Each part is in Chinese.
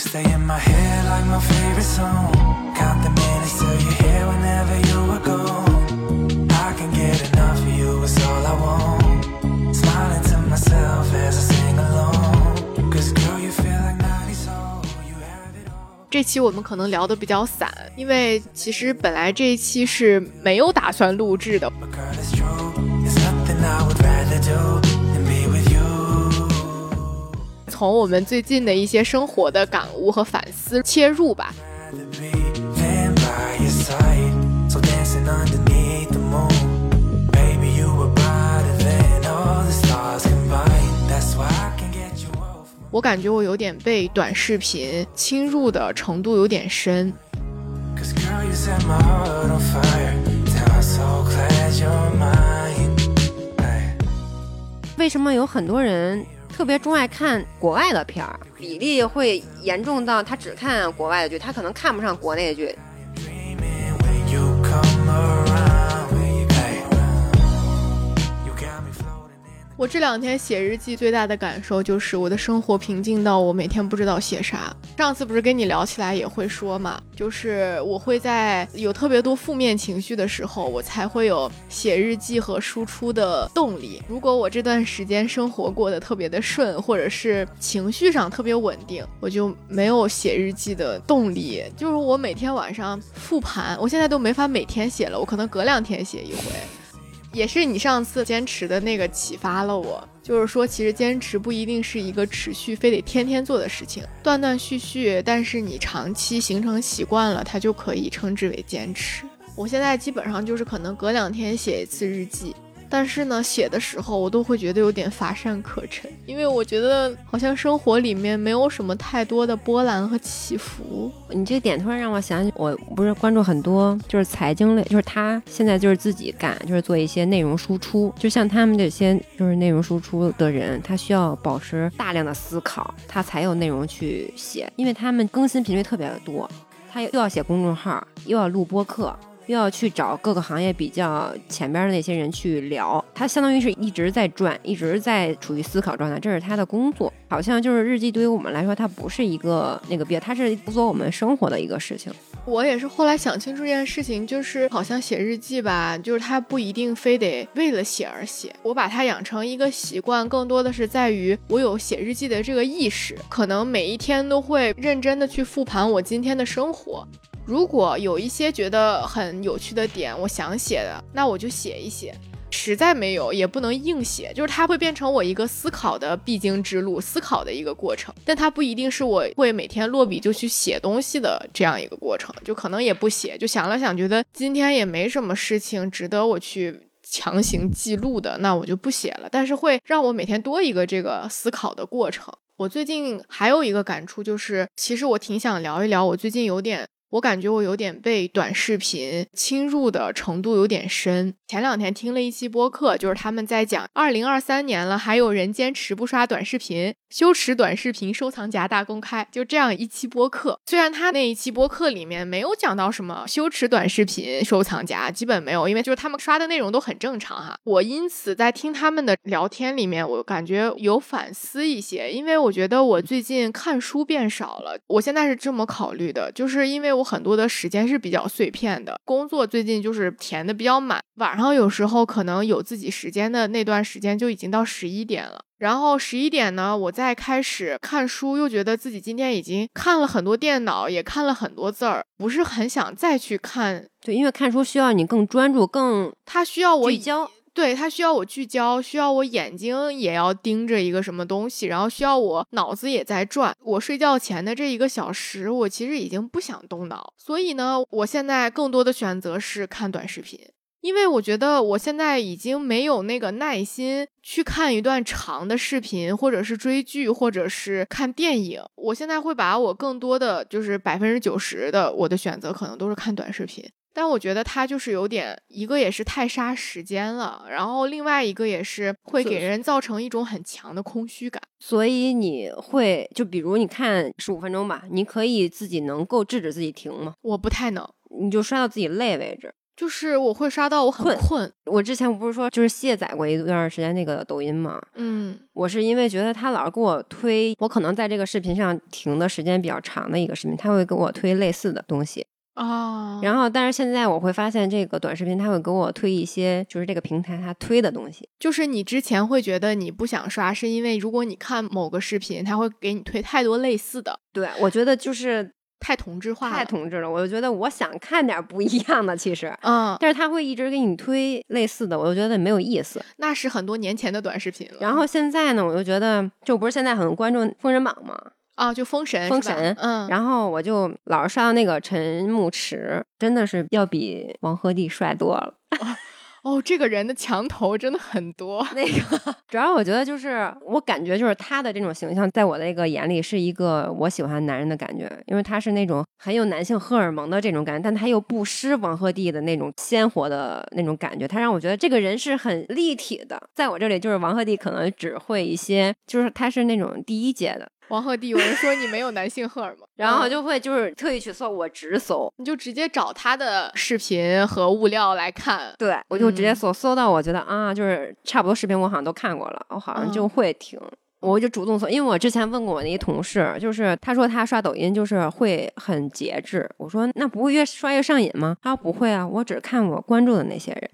stay in my head like my favorite song. Count the minutes till you're here whenever you are gone. I can get enough of you, it's all I want. Smiling to myself as I sing along. Cause girl, you feel like 90 soul, you have it all. 这期我们可能聊得比较散，因为其实本来这一期是没有打算录制的。But girl, it's true. There's nothing I would rather do 从我们最近的一些生活的感悟和反思切入吧。rather be than by your side. So dancing underneath the moon. Baby, you were brighter than all the stars combined. That's why I can get you off 我感觉我有点被短视频侵入的程度有点深。Cause girl, you set my heart on fire. Damn, I'm so glad you're mine. Ay. 为什么有很多人特别钟爱看国外的片儿？比例会严重到他只看国外的剧，他可能看不上国内的剧。我这两天写日记最大的感受就是我的生活平静到我每天不知道写啥。上次不是跟你聊起来也会说嘛，就是我会在有特别多负面情绪的时候，我才会有写日记和输出的动力。如果我这段时间生活过得特别的顺，或者是情绪上特别稳定，我就没有写日记的动力。就是我每天晚上复盘，我现在都没法每天写了，我可能隔两天写一回。也是你上次坚持的那个启发了我，就是说，其实坚持不一定是一个持续非得天天做的事情，断断续续，但是你长期形成习惯了，它就可以称之为坚持。我现在基本上就是可能隔两天写一次日记，但是呢，写的时候我都会觉得有点乏善可陈，因为我觉得好像生活里面没有什么太多的波澜和起伏。你这个点突然让我想起，我不是关注很多就是财经类，就是他现在就是自己干，就是做一些内容输出，就像他们这些就是内容输出的人，他需要保持大量的思考，他才有内容去写，因为他们更新频率特别的多，他又要写公众号，又要录播客。又要去找各个行业比较前边的那些人去聊，他相当于是一直在转，一直在处于思考状态，这是他的工作。好像就是日记对于我们来说，它不是一个那个别，它是辅佐我们生活的一个事情。我也是后来想清楚这件事情，就是好像写日记吧，就是它不一定非得为了写而写。我把它养成一个习惯，更多的是在于我有写日记的这个意识，可能每一天都会认真的去复盘我今天的生活。如果有一些觉得很有趣的点，我想写的，那我就写一写。实在没有，也不能硬写，就是它会变成我一个思考的必经之路，思考的一个过程。但它不一定是我会每天落笔就去写东西的这样一个过程，就可能也不写，就想了想，觉得今天也没什么事情值得我去强行记录的，那我就不写了。但是会让我每天多一个这个思考的过程。我最近还有一个感触就是，其实我挺想聊一聊，我最近有点。我感觉我有点被短视频侵入的程度有点深。前两天听了一期播客，就是他们在讲，二零二三年了，还有人坚持不刷短视频，羞耻短视频收藏夹大公开，就这样一期播客。虽然他那一期播客里面没有讲到什么羞耻短视频收藏夹，基本没有，因为就是他们刷的内容都很正常哈。我因此在听他们的聊天里面，我感觉有反思一些，因为我觉得我最近看书变少了。我现在是这么考虑的，就是因为我很多的时间是比较碎片的，工作最近就是填的比较满，晚上有时候可能有自己时间的那段时间就已经到十一点了。然后十一点呢，我再开始看书，又觉得自己今天已经看了很多电脑，也看了很多字儿，不是很想再去看。对，因为看书需要你更专注、更它需要我聚焦。对，它需要我聚焦，需要我眼睛也要盯着一个什么东西，然后需要我脑子也在转。我睡觉前的这一个小时，我其实已经不想动脑，所以呢，我现在更多的选择是看短视频。因为我觉得我现在已经没有那个耐心去看一段长的视频，或者是追剧，或者是看电影。我现在会把我更多的就是百分之九十的我的选择可能都是看短视频。但我觉得它就是有点，一个也是太杀时间了，然后另外一个也是会给人造成一种很强的空虚感。所以你会就比如你看十五分钟吧，你可以自己能够制止自己停吗？我不太能，你就刷到自己累为止。就是我会刷到我很困困，我之前不是说就是卸载过一段时间那个抖音嘛，嗯。我是因为觉得他老是给我推，我可能在这个视频上停的时间比较长的一个视频，他会给我推类似的东西。哦，然后，但是现在我会发现这个短视频，它会给我推一些就是这个平台它推的东西。就是你之前会觉得你不想刷，是因为如果你看某个视频，它会给你推太多类似的，对，我觉得就是太同质化了。太同质了，我就觉得我想看点不一样的，其实。嗯，但是他会一直给你推类似的，我就觉得没有意思。那是很多年前的短视频了。然后现在呢，我就觉得，就不是现在很关注《封神榜》嘛，啊，就封神，封神嗯，然后我就老是刷到那个陈牧驰，真的是要比王鹤棣帅多了。哦，这个人的墙头真的很多。那个，主要我觉得就是我感觉就是他的这种形象，在我的那个眼里是一个我喜欢男人的感觉，因为他是那种很有男性荷尔蒙的这种感觉，但他又不失王鹤棣的那种鲜活的那种感觉，他让我觉得这个人是很立体的。在我这里，就是王鹤棣可能只会一些，就是他是那种第一阶的，王鹤棣，有人说你没有男性荷尔蒙，嗯然后就会就是特意去搜，我直搜。你就直接找他的视频和物料来看。对，我就直接嗯搜、搜到，我觉得啊，就是差不多视频我好像都看过了，我好像就嗯会听。我就主动搜，因为我之前问过我那一同事，就是他说他刷抖音就是会很节制。我说那不会越刷越上瘾吗？他说不会啊，我只看我关注的那些人，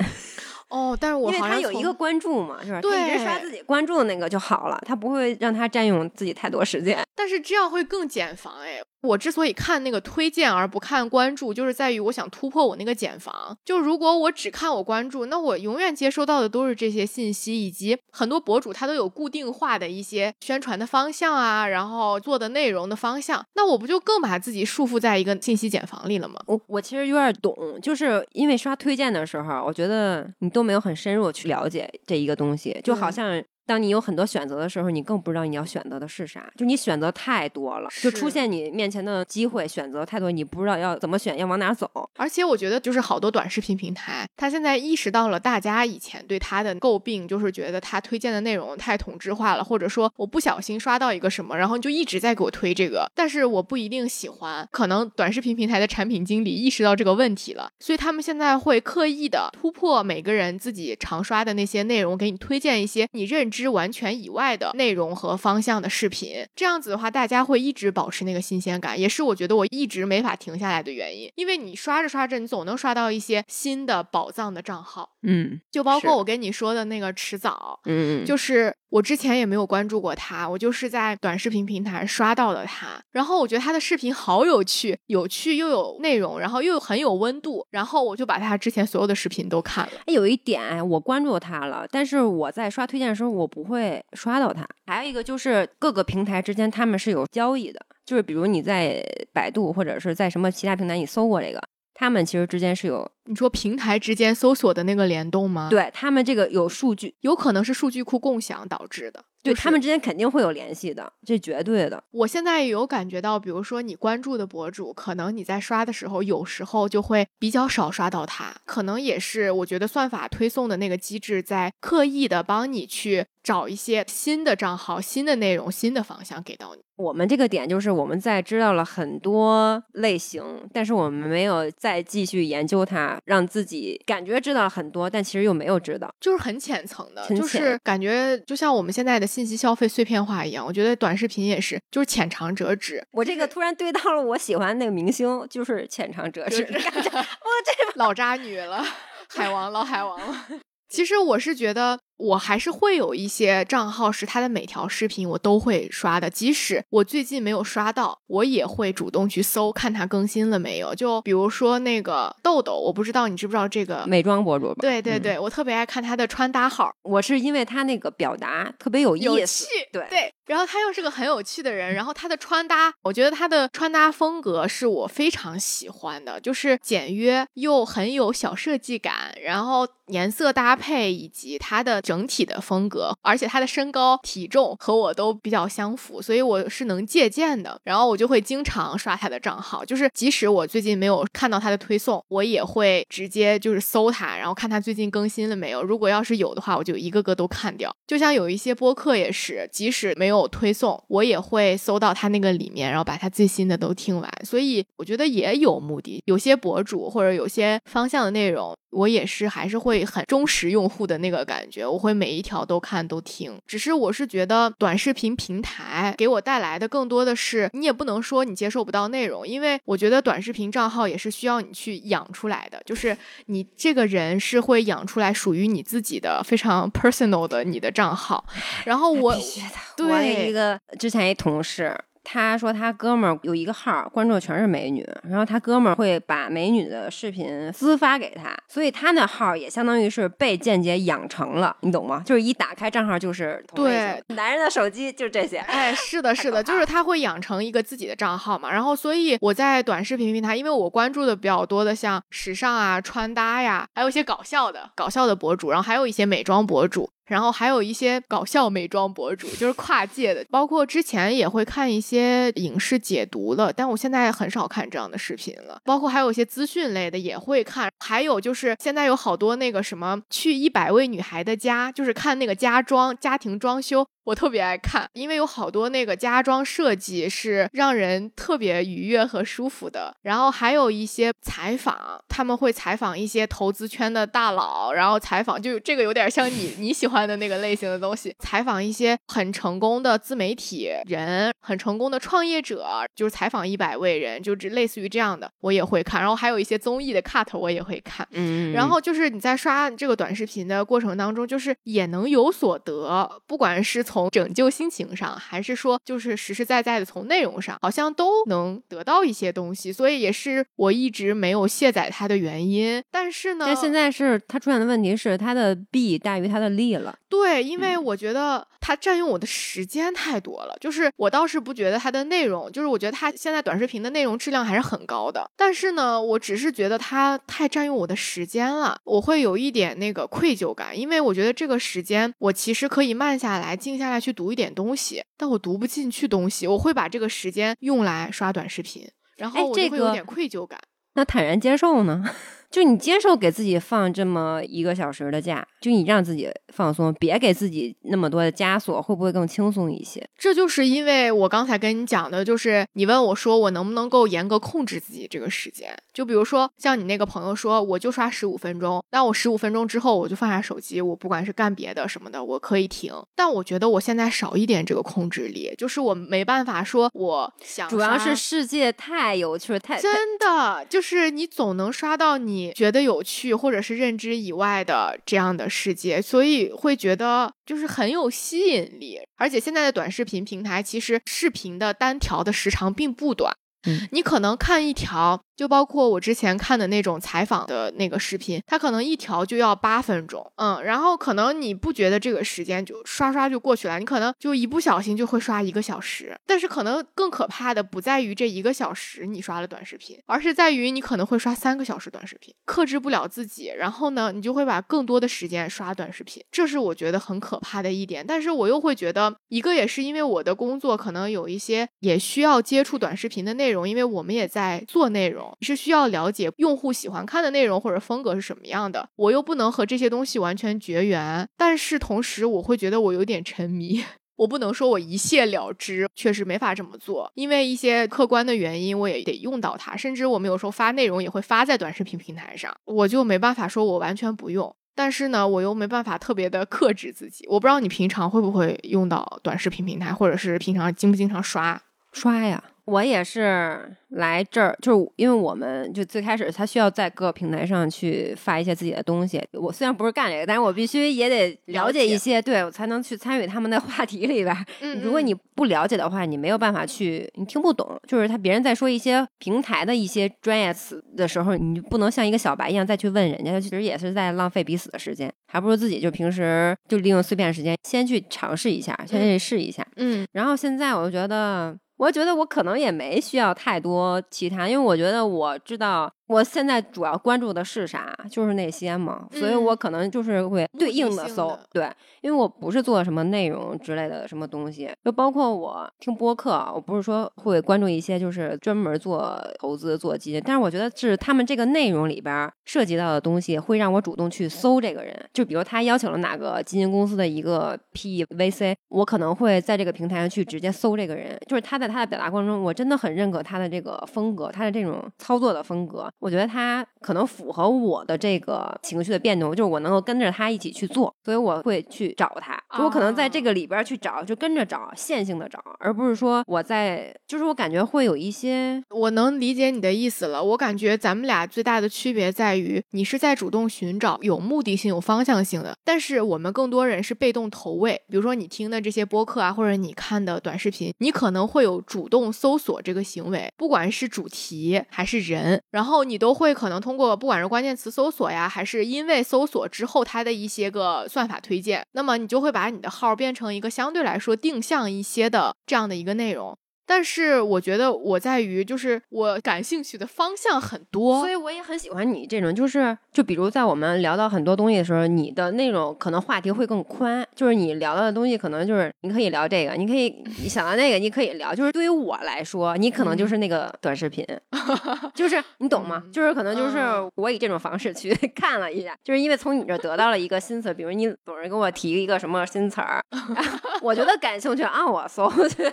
哦，但是我因为他有一个关注嘛，是吧？对一直刷自己关注的那个就好了，他不会让他占用自己太多时间。但是这样会更减防哎。我之所以看那个推荐而不看关注，就是在于我想突破我那个茧房。就如果我只看我关注，那我永远接收到的都是这些信息，以及很多博主他都有固定化的一些宣传的方向啊，然后做的内容的方向，那我不就更把自己束缚在一个信息茧房里了吗？我我其实有点懂，就是因为刷推荐的时候，我觉得你都没有很深入去了解这一个东西，就好像当你有很多选择的时候，你更不知道你要选择的是啥，就你选择太多了，就出现你面前的机会选择太多，你不知道要怎么选，要往哪走。而且我觉得，就是好多短视频平台，他现在意识到了大家以前对他的诟病，就是觉得他推荐的内容太同质化了，或者说我不小心刷到一个什么，然后就一直在给我推这个，但是我不一定喜欢。可能短视频平台的产品经理意识到这个问题了，所以他们现在会刻意的突破每个人自己常刷的那些内容，给你推荐一些你认知完全以外的内容和方向的视频。这样子的话，大家会一直保持那个新鲜感，也是我觉得我一直没法停下来的原因。因为你刷着刷着，你总能刷到一些新的宝藏的账号，嗯就包括我跟你说的那个迟早。嗯，就是我之前也没有关注过他，我就是在短视频平台刷到了他，然后我觉得他的视频好有趣，有趣又有内容，然后又很有温度，然后我就把他之前所有的视频都看了。哎有一点我关注他了，但是我在刷推荐的时候，我不会刷到它。还有一个就是各个平台之间他们是有交易的，就是比如你在百度或者是在什么其他平台你搜过这个，他们其实之间是有你说平台之间搜索的那个联动吗？，对他们这个有数据，有可能是数据库共享导致的。就是对他们之间肯定会有联系的，这绝对的。我现在也有感觉到，比如说你关注的博主，可能你在刷的时候，有时候就会比较少刷到他，可能也是我觉得算法推送的那个机制在刻意的帮你去找一些新的账号、新的内容、新的方向给到你。我们这个点就是我们在知道了很多类型，但是我们没有再继续研究它，让自己感觉知道很多，但其实又没有知道。就是很浅层的，就是感觉就像我们现在的信息消费碎片化一样。我觉得短视频也是，就是浅尝辄止。我这个突然对到了我喜欢那个明星，就是浅尝辄止。就是感觉 老渣女了，海王老海王了。其实我是觉得，我还是会有一些账号是他的每条视频我都会刷的，即使我最近没有刷到，我也会主动去搜看他更新了没有。就比如说那个豆豆，我不知道你知不知道这个？美妆博主吧？嗯对对对，我特别爱看他的穿搭号，我是因为他那个表达特别有有意思趣，，对对，然后他又是个很有趣的人，然后他的穿搭，我觉得他的穿搭风格是我非常喜欢的，就是简约又很有小设计感，然后颜色搭配以及他的整体的风格，而且他的身高、体重和我都比较相符，所以我是能借鉴的。然后我就会经常刷他的账号，就是即使我最近没有看到他的推送，我也会直接就是搜他，然后看他最近更新了没有。如果要是有的话，我就一个个都看掉。就像有一些播客也是，即使没有推送，我也会搜到他那个里面，然后把他最新的都听完。所以我觉得也有目的。有些博主或者有些方向的内容，我也是还是会很忠实用户的那个感觉，我会每一条都看都听。只是我是觉得短视频平台给我带来的更多的是，你也不能说你接受不到内容，因为我觉得短视频账号也是需要你去养出来的，就是你这个人是会养出来属于你自己的非常 personal 的你的账号。然后我必须的。我一个之前一同事，他说他哥们儿有一个号，关注的全是美女，然后他哥们儿会把美女的视频私发给他，所以他那号也相当于是被间接养成了，你懂吗？就是一打开账号就是对男人的手机就这些。哎，是的，是的，就是他会养成一个自己的账号嘛，然后所以我在短视频平台，因为我关注的比较多的像时尚啊、穿搭呀，还有一些搞笑的搞笑的博主，然后还有一些美妆博主。然后还有一些搞笑美妆博主，就是跨界的，包括之前也会看一些影视解读的，但我现在很少看这样的视频了。包括还有一些资讯类的也会看，还有就是现在有好多那个什么去一百位女孩的家，就是看那个家装、家庭装修，我特别爱看，因为有好多那个家装设计是让人特别愉悦和舒服的。然后还有一些采访，他们会采访一些投资圈的大佬，然后采访就这个有点像你你喜欢的那个类型的东西，采访一些很成功的自媒体人、很成功的创业者，就是采访一百位人，就只类似于这样的，我也会看。然后还有一些综艺的 cut 我也会看。嗯，然后就是你在刷这个短视频的过程当中，就是也能有所得，不管是从拯救心情上，还是说就是实实在在的从内容上，好像都能得到一些东西，所以也是我一直没有卸载它的原因。但是呢，但现在是它出现的问题是它的弊大于它的利了。对，因为我觉得它占用我的时间太多了。就是我倒是不觉得它的内容，就是我觉得它现在短视频的内容质量还是很高的。但是呢，我只是觉得它太占用我的时间了，我会有一点那个愧疚感，因为我觉得这个时间我其实可以慢下来、静下来去读一点东西，但我读不进去东西，我会把这个时间用来刷短视频，然哎后我就会有点愧疚感。那坦然接受呢？就你接受给自己放这么一个小时的假，就你让自己放松，别给自己那么多的枷锁，会不会更轻松一些？这就是因为我刚才跟你讲的，就是你问我说我能不能够严格控制自己这个时间。就比如说像你那个朋友说，我就刷十五分钟，那我十五分钟之后我就放下手机，我不管是干别的什么的，我可以停。但我觉得我现在少一点这个控制力，就是我没办法说我想主要是世界太有趣太真的就是你总能刷到你觉得有趣或者是认知以外的这样的世界，所以会觉得就是很有吸引力。而且现在的短视频平台其实视频的单条的时长并不短，嗯你可能看一条。就包括我之前看的那种采访的那个视频，它可能一条就要八分钟，嗯，然后可能你不觉得这个时间就刷刷就过去了，你可能就一不小心就会刷一个小时。但是可能更可怕的不在于这一个小时你刷了短视频，而是在于你可能会刷三个小时短视频，克制不了自己，然后呢，你就会把更多的时间刷短视频，这是我觉得很可怕的一点。但是我又会觉得，一个也是因为我的工作可能有一些也需要接触短视频的内容，因为我们也在做内容。是需要了解用户喜欢看的内容或者风格是什么样的，我又不能和这些东西完全绝缘，但是同时我会觉得我有点沉迷。我不能说我一泻了之，确实没法这么做，因为一些客观的原因，我也得用到它。甚至我们有时候发内容也会发在短视频平台上，我就没办法说我完全不用。但是呢，我又没办法特别的克制自己。我不知道你平常会不会用到短视频平台，或者是平常经不经常刷？刷呀。我也是来这儿，就是因为我们就最开始他需要在各个平台上去发一些自己的东西。我虽然不是干这个，但是我必须也得了解一些，对我才能去参与他们的话题里边。嗯如果你不了解的话，你没有办法去，你听不懂。就是他别人在说一些平台的一些专业词的时候，你就不能像一个小白一样再去问人家，其实也是在浪费彼此的时间。还不如自己就平时就利用碎片时间先去尝试一下，先去试一下。嗯然后现在我就觉得，我觉得我可能也没需要太多其他，因为我觉得我知道我现在主要关注的是啥，就是那些嘛，所以我嗯。可能就是会对应的搜，对，因为我不是做什么内容之类的什么东西，就包括我听播客，我不是说会关注一些就是专门做投资做基金，但是我觉得是他们这个内容里边儿涉及到的东西，会让我主动去搜这个人，就比如他邀请了哪个基金公司的一个 PE VC，我可能会在这个平台上去直接搜这个人，就是他在他的表达过程中，我真的很认可他的这个风格，他的这种操作的风格，我觉得他可能符合我的这个情绪的变动，就是我能够跟着他一起去做，所以我会去找他，就我可能在这个里边去找，就跟着找，线性的找，而不是说我在，就是我感觉会有一些我能理解你的意思了。我感觉咱们俩最大的区别在于，你是在主动寻找，有目的性、有方向性的；但是我们更多人是被动投喂。比如说你听的这些播客啊，或者你看的短视频，你可能会有主动搜索这个行为，不管是主题还是人，然后你都会可能通过不管是关键词搜索呀，还是因为搜索之后它的一些个算法推荐，那么你就会把你的号变成一个相对来说定向一些的这样的一个内容。但是我觉得我在于，就是我感兴趣的方向很多，所以我也很喜欢你这种，就是就比如在我们聊到很多东西的时候，你的那种可能话题会更宽，就是你聊到的东西可能就是你可以聊这个，你可以你想到那个，你可以聊。就是对于我来说，你可能就是那个短视频，就是你懂吗？嗯就是可能就是嗯我以这种方式去 看了一下，就是因为从你这儿得到了一个新词，比如你总是给我提一个什么新词儿，我觉得感兴趣啊，我搜去。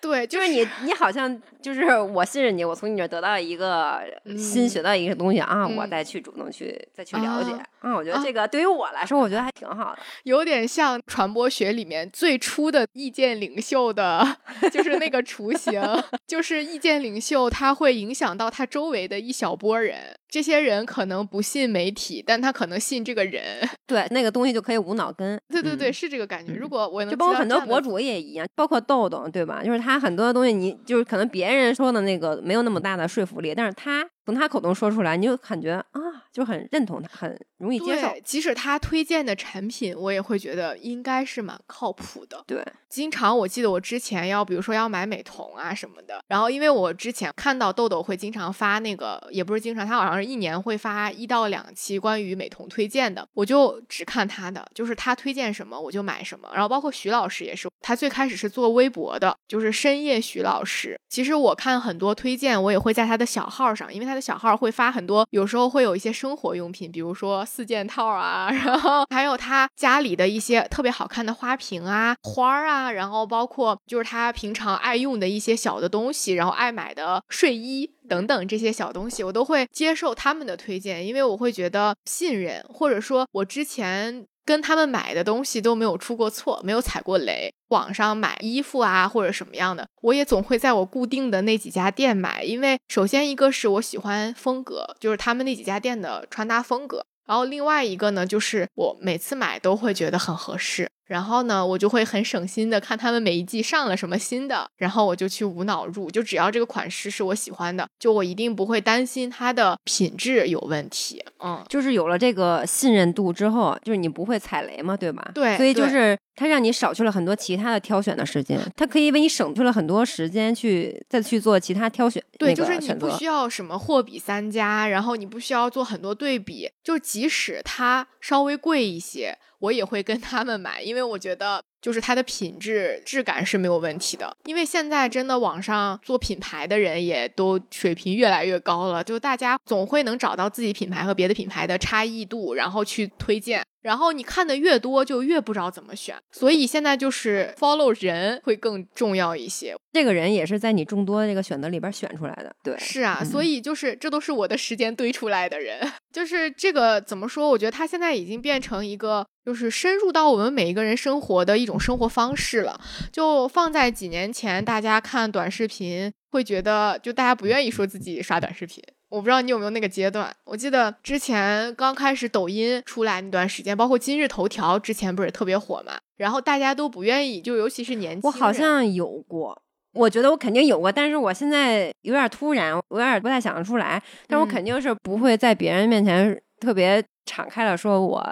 对，就是你，你好像就是我信任你，我从你这得到一个新嗯学到一个东西啊，我嗯再去主动去再去了解啊啊，我觉得啊这个对于我来说，我觉得还挺好的。有点像传播学里面最初的意见领袖的，就是那个雏形，就是意见领袖他会影响到他周围的一小波人，这些人可能不信媒体，但他可能信这个人。对，那个东西就可以无脑跟。对对对，嗯是这个感觉。嗯如果我能就包括很多博主也一样，包括豆豆，对吧？就是他很多东西，你就是可能别人说的那个没有那么大的说服力，但是他从他口中说出来，你就感觉啊，就很认同他，很容易接受。即使他推荐的产品，我也会觉得应该是蛮靠谱的。对，经常我记得我之前要，比如说要买美瞳啊什么的，然后因为我之前看到豆豆会经常发那个，也不是经常，他好像是一年会发一到两期关于美瞳推荐的，我就只看他的，就是他推荐什么我就买什么。然后包括徐老师也是，他最开始是做微博的，就是深夜徐老师。其实我看很多推荐，我也会在他的小号上，因为他的小号会发很多，有时候会有一些生活用品，比如说四件套啊，然后还有他家里的一些特别好看的花瓶啊、花儿啊，然后包括就是他平常爱用的一些小的东西，然后爱买的睡衣。等等这些小东西，我都会接受他们的推荐，因为我会觉得信任，或者说我之前跟他们买的东西都没有出过错，没有踩过雷。网上买衣服啊，或者什么样的，我也总会在我固定的那几家店买，因为首先一个是我喜欢风格，就是他们那几家店的穿搭风格。然后另外一个呢，就是我每次买都会觉得很合适，然后呢，我就会很省心的看他们每一季上了什么新的，然后我就去无脑入，就只要这个款式是我喜欢的，就我一定不会担心它的品质有问题。嗯，就是有了这个信任度之后，就是你不会踩雷嘛，对吧？对所以就是它让你少去了很多其他的挑选的时间，它可以为你省去了很多时间去再去做其他挑选。对，就是你不需要什么货比三家，然后你不需要做很多对比，就即使它稍微贵一些，我也会跟他们买，因为我觉得就是它的品质质感是没有问题的。因为现在真的网上做品牌的人也都水平越来越高了，就大家总会能找到自己品牌和别的品牌的差异度，然后去推荐。然后你看的越多，就越不知道怎么选，所以现在就是 follow 人会更重要一些。这个人也是在你众多这个选择里边选出来的，对，是啊，嗯所以就是这都是我的时间堆出来的人，就是这个怎么说？我觉得他现在已经变成一个，就是深入到我们每一个人生活的一种生活方式了。就放在几年前，大家看短视频会觉得，就大家不愿意说自己刷短视频。我不知道你有没有那个阶段？我记得之前刚开始抖音出来那段时间，包括今日头条之前不是特别火嘛，然后大家都不愿意，就尤其是年轻我好像有过。我觉得我肯定有过，但是我现在有点突然，我有点不太想得出来。但我嗯肯定是不会在别人面前特别敞开了说我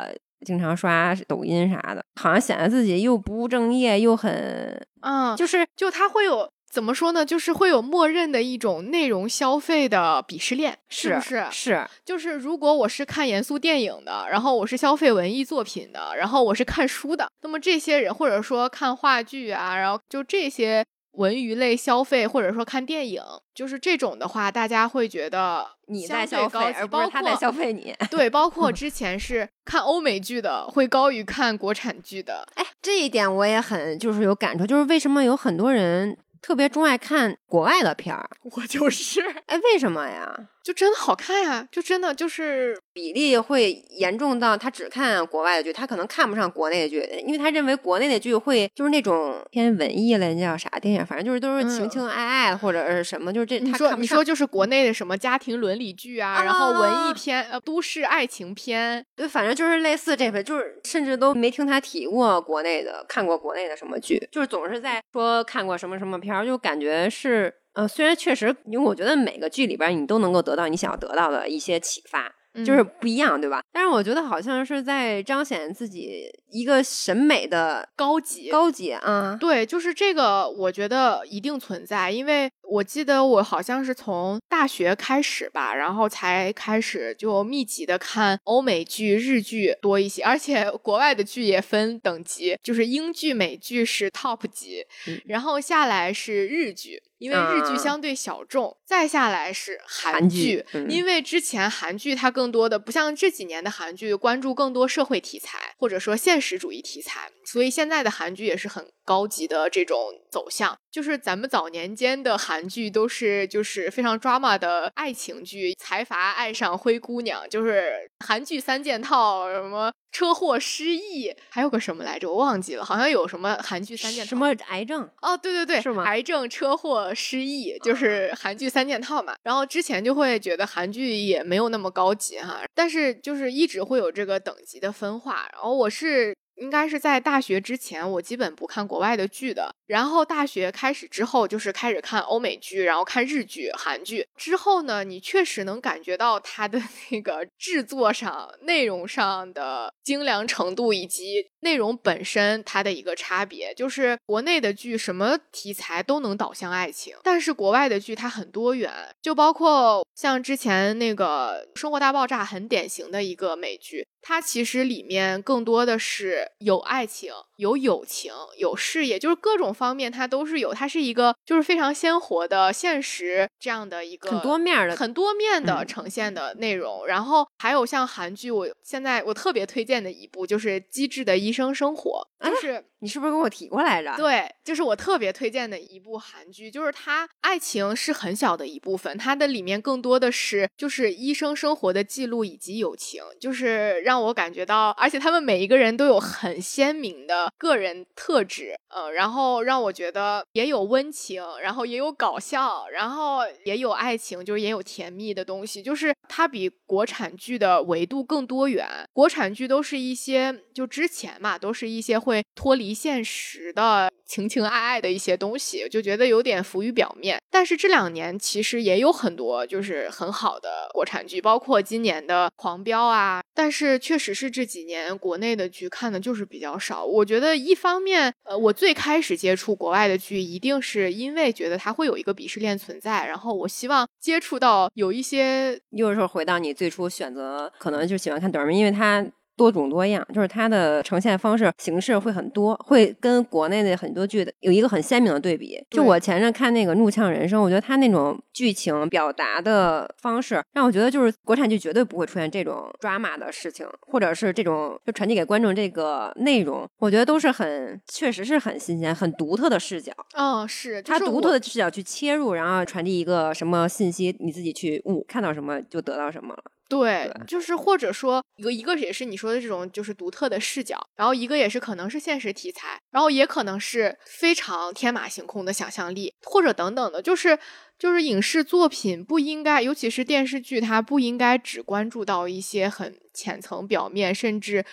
经常刷抖音啥的，好像显得自己又不务正业，又很嗯，就是就他会有怎么说呢？就是会有默认的一种内容消费的鄙视链，是不是？是，就是如果我是看严肃电影的，然后我是消费文艺作品的，然后我是看书的，那么这些人或者说看话剧啊，然后就这些文娱类消费或者说看电影，就是这种的话，大家会觉得你在消费，而不是他在消费你。对，包 括之前是看欧美剧的会高于看国产剧的，哎，这一点我也很就是有感触，就是为什么有很多人特别钟爱看国外的片儿？我就是，哎，为什么呀？就真的好看呀，就真的就是比例会严重到他只看国外的剧，他可能看不上国内的剧，因为他认为国内的剧会就是那种偏文艺类，那叫啥电影，反正就是都是情嗯情爱爱或者是什么，就是这你说你他看不上说就是国内的什么家庭伦理剧啊，然后文艺啊片、呃都市爱情片，对，反正就是类似这个，就是甚至都没听他提过国内的，看过国内的什么剧，就是总是在说看过什么什么片儿，就感觉是，呃，虽然确实，因为我觉得每个剧里边你都能够得到你想要得到的一些启发，就是嗯不一样，对吧？但是我觉得好像是在彰显自己一个审美的高级。高级啊，对，就是这个，我觉得一定存在，因为我记得我好像是从大学开始吧，然后才开始就密集的看欧美剧、日剧多一些，而且国外的剧也分等级，就是英剧、美剧是 top 级，嗯然后下来是日剧，因为日剧啊相对小众，再下来是韩韩剧剧，嗯。因为之前韩剧它更多的不像这几年的韩剧关注更多社会题材或者说现实主义题材，所以现在的韩剧也是很高级的这种走向。就是咱们早年间的韩剧都是就是非常 drama 的爱情剧，财阀爱上灰姑娘，就是韩剧三件套，什么车祸、失忆，还有个什么来着，我忘记了，好像有什么韩剧三件套，什么癌症，哦，对对对，是吗癌症、车祸、失忆，就是韩剧三件套嘛。然后之前就会觉得韩剧也没有那么高级哈，但是就是一直会有这个等级的分化。然后我是应该是在大学之前，我基本不看国外的剧的。然后大学开始之后，就是开始看欧美剧，然后看日剧、韩剧。之后呢，你确实能感觉到它的 那个制作上、内容上的精良程度，以及内容本身它的一个差别。就是国内的剧什么题材都能导向爱情，但是国外的剧它很多元，就包括像之前那个《生活大爆炸》很典型的一个美剧，它其实里面更多的是有爱情、有友情、有事业，就是各种方面它都是有。它是一个就是非常鲜活的现实这样的一个很多面的很多面的嗯呈现的内容。然后还有像韩剧，我现在我特别推荐的一部就是《机智的医生生活》，就是。你是不是跟我提过来着？对，就是我特别推荐的一部韩剧，就是它爱情是很小的一部分，它的里面更多的是就是医生生活的记录以及友情，就是让我感觉到，而且他们每一个人都有很鲜明的个人特质，呃，然后让我觉得也有温情，然后也有搞笑，然后也有爱情，就是也有甜蜜的东西，就是它比国产剧的维度更多元。国产剧都是一些就之前嘛，都是一些会脱离现实的情情爱爱的一些东西，就觉得有点浮于表面。但是这两年其实也有很多就是很好的国产剧，包括今年的《狂飙》啊。但是确实是这几年国内的剧看的就是比较少。我觉得一方面，呃，我最开始接触国外的剧，一定是因为觉得它会有一个鄙视链存在，然后我希望接触到有一些又是回到你最初选择，可能就喜欢看短视频，因为它多种多样，就是它的呈现方式、形式会很多，会跟国内的很多剧的有一个很鲜明的对比。就我前阵看那个《怒呛人生》，我觉得它那种剧情表达的方式，让我觉得就是国产剧绝对不会出现这种 drama 的事情，或者是这种就传递给观众这个内容，我觉得都是很确实是很新鲜、很独特的视角。嗯，是它独就是我特的视角去切入，然后传递一个什么信息，你自己去悟，看到什么就得到什么了。对对，就是或者说一个一个也是你说的这种就是独特的视角，然后一个也是可能是现实题材，然后也可能是非常天马行空的想象力，或者等等的，就是就是影视作品不应该，尤其是电视剧，它不应该只关注到一些很浅层、表面，甚至。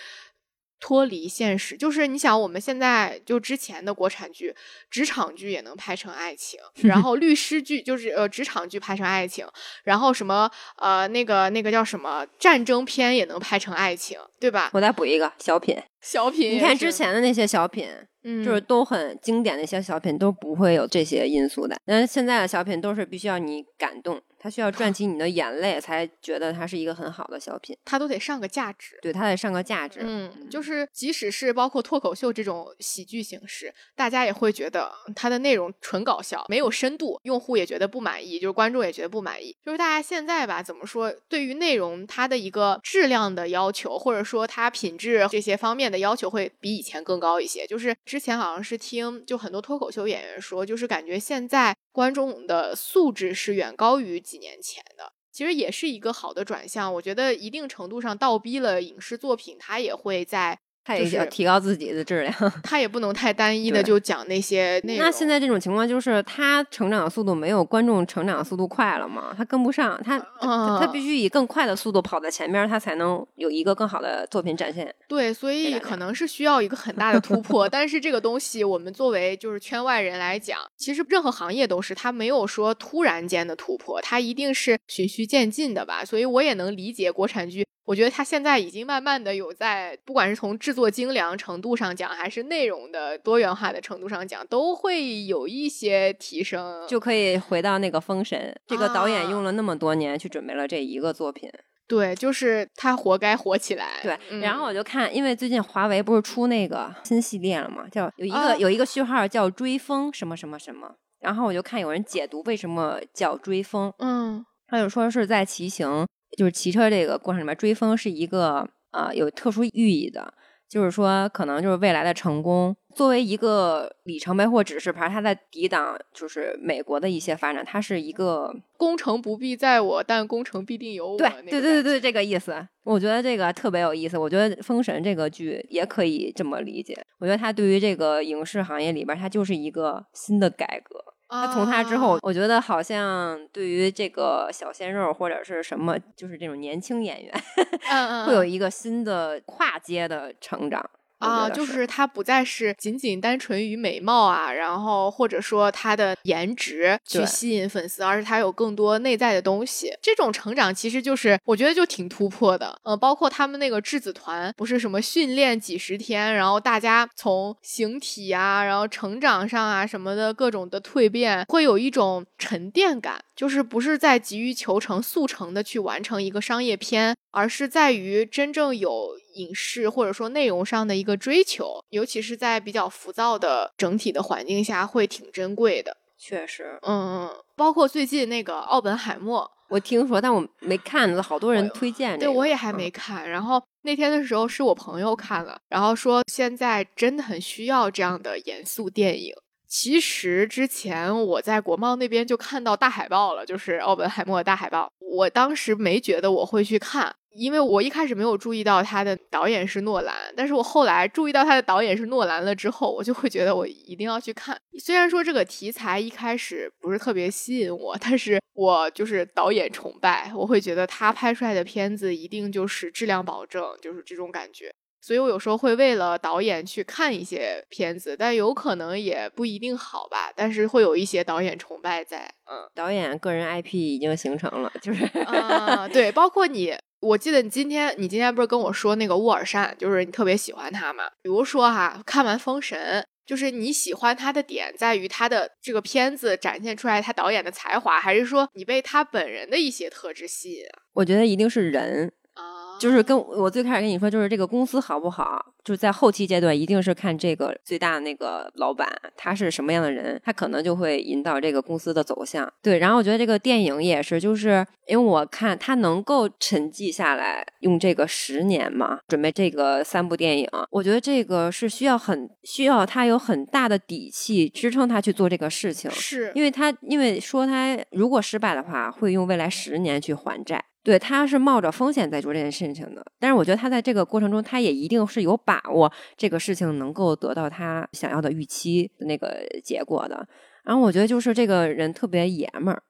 脱离现实，就是你想，我们现在就之前的国产剧，职场剧也能拍成爱情，然后律师剧就是呃职场剧拍成爱情，然后什么呃那个那个叫什么战争片也能拍成爱情，对吧？我再补一个小品，小品，你看之前的那些小品，嗯，就是都很经典的一些小品都不会有这些因素的。但是现在的小品都是必须要你感动，它需要赚 起你的眼泪，才觉得它是一个很好的小品。它都得上个价值。对，它得上个价值。嗯，就是即使是包括脱口秀这种喜剧形式，大家也会觉得它的内容纯搞笑，没有深度，用户也觉得不满意，就是观众也觉得不满意。就是大家现在吧，怎么说，对于内容它的一个质量的要求，或者说它品质这些方面的要求，会比以前更高一些。就是之前好像是听就很多脱口秀演员说，就是感觉现在观众的素质是远高于几年前的。其实也是一个好的转向，我觉得一定程度上倒逼了影视作品，它也会在。他也要提高自己的质量，他也不能太单一的就讲那些内容。那现在这种情况就是他成长的速度没有观众成长的速度快了嘛？他跟不上，他他必须以更快的速度跑在前面，他才能有一个更好的作品展现。对，所以可能是需要一个很大的突破。但是这个东西，我们作为就是圈外人来讲，其实任何行业都是，他没有说突然间的突破，他一定是循序渐进的吧。所以我也能理解国产剧。我觉得他现在已经慢慢的有在，不管是从制作精良程度上讲，还是内容的多元化的程度上讲，都会有一些提升，就可以回到那个封神。这个导演用了那么多年去准备了这一个作品，对，就是他活该火起来。对，然后我就看，因为最近华为不是出那个新系列了嘛，叫有一个有一个序号叫追风什么什么什么，然后我就看有人解读为什么叫追风，嗯，他就说是在骑行。就是骑车这个过程里面，追风是一个呃有特殊寓意的，就是说可能就是未来的成功作为一个里程碑或指示牌，它在抵挡就是美国的一些发展，它是一个功成不必在我，但功成必定有我。对对对对对，这个意思，我觉得这个特别有意思。我觉得《封神》这个剧也可以这么理解，我觉得它对于这个影视行业里边，它就是一个新的改革。他从他之后，我觉得好像对于这个小鲜肉或者是什么，就是这种年轻演员，会有一个新的跨阶的成长。啊，就是他不再是仅仅单纯于美貌啊，然后或者说他的颜值去吸引粉丝，而是他有更多内在的东西。这种成长其实就是我觉得就挺突破的。呃，包括他们那个质子团，不是什么训练几十天，然后大家从形体啊，然后成长上啊什么的各种的蜕变，会有一种沉淀感，就是不是在急于求成速成的去完成一个商业片，而是在于真正有。影视或者说内容上的一个追求，尤其是在比较浮躁的整体的环境下，会挺珍贵的。确实，嗯，包括最近那个《奥本海默》，我听说，但我没看，好多人推荐。对，我也还没看。然后那天的时候是我朋友看了，然后说现在真的很需要这样的严肃电影。其实之前我在国贸那边就看到大海报了，就是《奥本海默》的大海报。我当时没觉得我会去看。因为我一开始没有注意到他的导演是诺兰，但是我后来注意到他的导演是诺兰了之后，我就会觉得我一定要去看。虽然说这个题材一开始不是特别吸引我，但是我就是导演崇拜，我会觉得他拍出来的片子一定就是质量保证，就是这种感觉。所以我有时候会为了导演去看一些片子，但有可能也不一定好吧。但是会有一些导演崇拜在，嗯，导演个人 IP 已经形成了，就是啊，对，包括你。我记得你今天，你今天不是跟我说那个沃尔善，就是你特别喜欢他嘛？比如说哈，看完《封神》，就是你喜欢他的点在于他的这个片子展现出来他导演的才华，还是说你被他本人的一些特质吸引？我觉得一定是人。就是跟我最开始跟你说，就是这个公司好不好，就是在后期阶段，一定是看这个最大的那个老板他是什么样的人，他可能就会引导这个公司的走向。对，然后我觉得这个电影也是，就是因为我看他能够沉寂下来，用这个十年嘛，准备这个三部电影，我觉得这个是需要很需要他有很大的底气支撑他去做这个事情，是因为他因为说他如果失败的话，会用未来十年去还债。对，他是冒着风险在做这件事情的，但是我觉得他在这个过程中，他也一定是有把握这个事情能够得到他想要的预期的那个结果的。然后我觉得就是这个人特别爷们儿，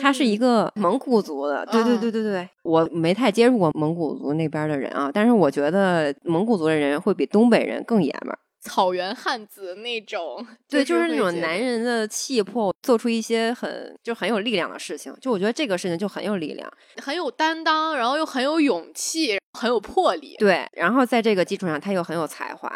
他是一个蒙古族的，对对对对对，我没太接触过蒙古族那边的人啊，但是我觉得蒙古族的人会比东北人更爷们儿。草原汉子那种，对，就是那种男人的气魄，做出一些很就很有力量的事情。就我觉得这个事情就很有力量，很有担当，然后又很有勇气，很有魄力。对，然后在这个基础上，他又很有才华。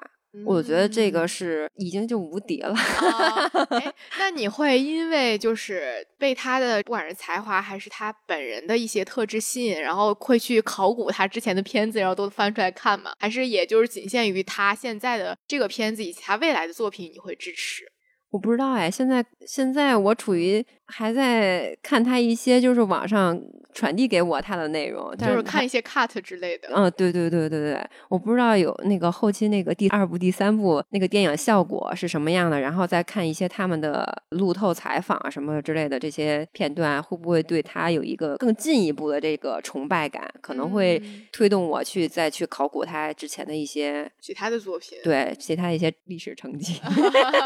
我觉得这个嗯是已经就无敌了。啊，哎，那你会因为就是被他的不管是才华还是他本人的一些特质吸引，然后会去考古他之前的片子，然后都翻出来看吗？还是也就是仅限于他现在的这个片子以及他未来的作品，你会支持？我不知道哎，现在现在我处于还在看他一些就是网上传递给我他的内容，但就是看一些 cut 之类的。嗯，对对对对对，我不知道有那个后期那个第二部、第三部那个电影效果是什么样的，然后再看一些他们的路透采访啊什么之类的这些片段，会不会对他有一个更进一步的这个崇拜感？可能会嗯推动我去再去考古他之前的一些其他的作品，对其他一些历史成绩。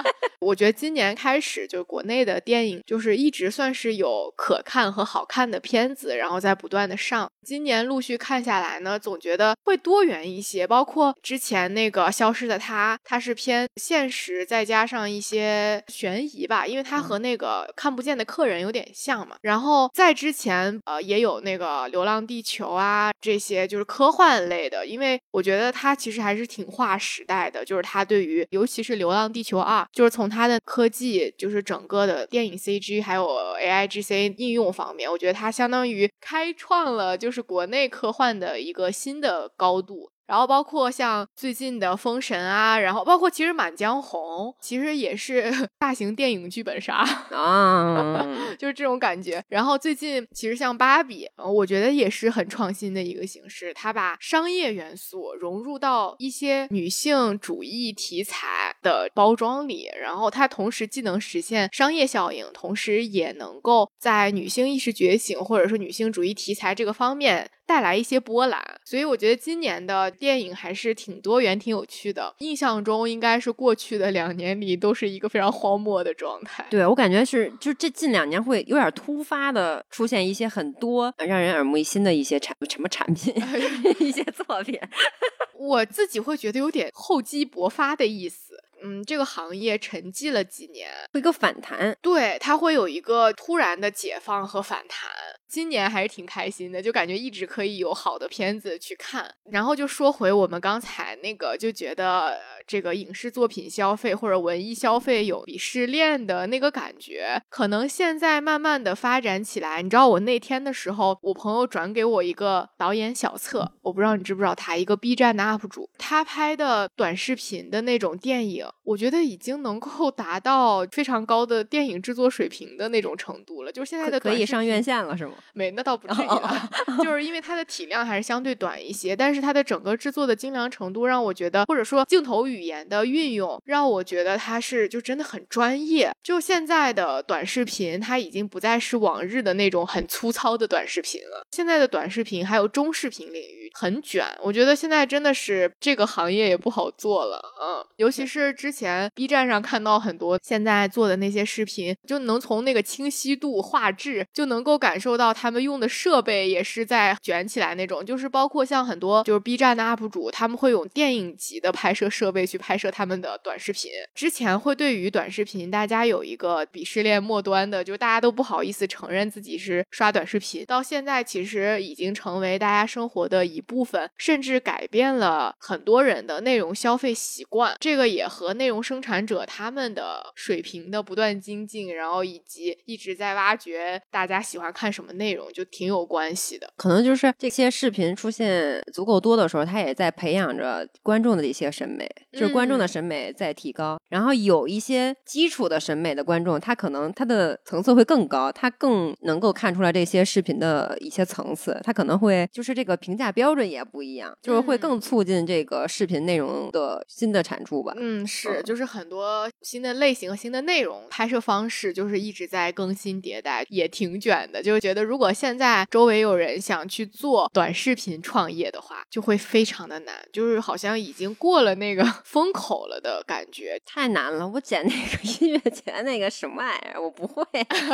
我觉得今年开始，就是国内的电影，就是一直算是有可看和好看的片子，然后在不断的上。今年陆续看下来呢，总觉得会多元一些。包括之前那个《消失的她》，它是偏现实，再加上一些悬疑吧，因为它和那个《看不见的客人》有点像嘛。然后在之前，呃，也有那个《流浪地球》啊，这些就是科幻类的，因为我觉得它其实还是挺划时代的，就是它对于尤其是《流浪地球二》，就是从它的科技，就是整个的电影 CG 还有 AI GC 应用方面，我觉得它相当于开创了就是国内科幻的一个新的高度。然后包括像最近的《封神》啊，然后包括其实《满江红》，其实也是 大型电影剧本杀。啊，就是这种感觉。然后最近其实像芭比，呃我觉得也是很创新的一个形式，它把商业元素融入到一些女性主义题材的包装里，然后它同时既能实现商业效应，同时也能够在女性意识觉醒或者说女性主义题材这个方面。带来一些波澜，所以我觉得今年的电影还是挺多元、挺有趣的。印象中应该是过去的两年里都是一个非常荒漠的状态。对我感觉是，就这近两年会有点突发的出现一些很多让人耳目一新的一些产什么产品，一些作品。我自己会觉得有点厚积薄发的意思。嗯，这个行业沉寂了几年，一个反弹，对它会有一个突然的解放和反弹。今年还是挺开心的，就感觉一直可以有好的片子去看。然后就说回我们刚才那个，就觉得呃这个影视作品消费或者文艺消费有鄙视链的那个感觉，可能现在慢慢的发展起来。你知道我那天的时候，我朋友转给我一个导演小册，我不知道你知不知道他，一个 B 站的 UP 主，他拍的短视频的那种电影，我觉得已经能够达到非常高的电影制作水平的那种程度了。就是现在的可以上院线了是吗？没，那倒不至于啊，就是因为它的体量还是相对短一些，但是它的整个制作的精良程度让我觉得，或者说镜头语言的运用，让我觉得它是就真的很专业。就现在的短视频，它已经不再是往日的那种很粗糙的短视频了，现在的短视频还有中视频领域很卷，我觉得现在真的是这个行业也不好做了，嗯，尤其是之前 B 站上看到很多现在做的那些视频，就能从那个清晰度、画质就能够感受到到他们用的设备也是在卷起来那种，就是包括像很多就是 B 站的 UP 主，他们会用电影级的拍摄设备去拍摄他们的短视频。之前会对于短视频大家有一个鄙视链末端的，就大家都不好意思承认自己是刷短视频，到现在其实已经成为大家生活的一部分，甚至改变了很多人的内容消费习惯。这个也和内容生产者他们的水平的不断精进，然后以及一直在挖掘大家喜欢看什么内容，就挺有关系的。可能就是这些视频出现足够多的时候，它也在培养着观众的一些审美，就是观众的嗯审美在提高。然后有一些基础的审美的观众，他可能他的层次会更高，他更能够看出来这些视频的一些层次，他可能会就是这个评价标准也不一样，就是会嗯更促进这个视频内容的新的产出吧。嗯，是，嗯就是很多新的类型和新的内容拍摄方式，就是一直在更新迭代，也挺卷的。就是觉得如果现在周围有人想去做短视频创业的话，就会非常的难，就是好像已经过了那个 风口了的感觉。太难了，我剪那个音乐节那个什么玩意儿，我不会。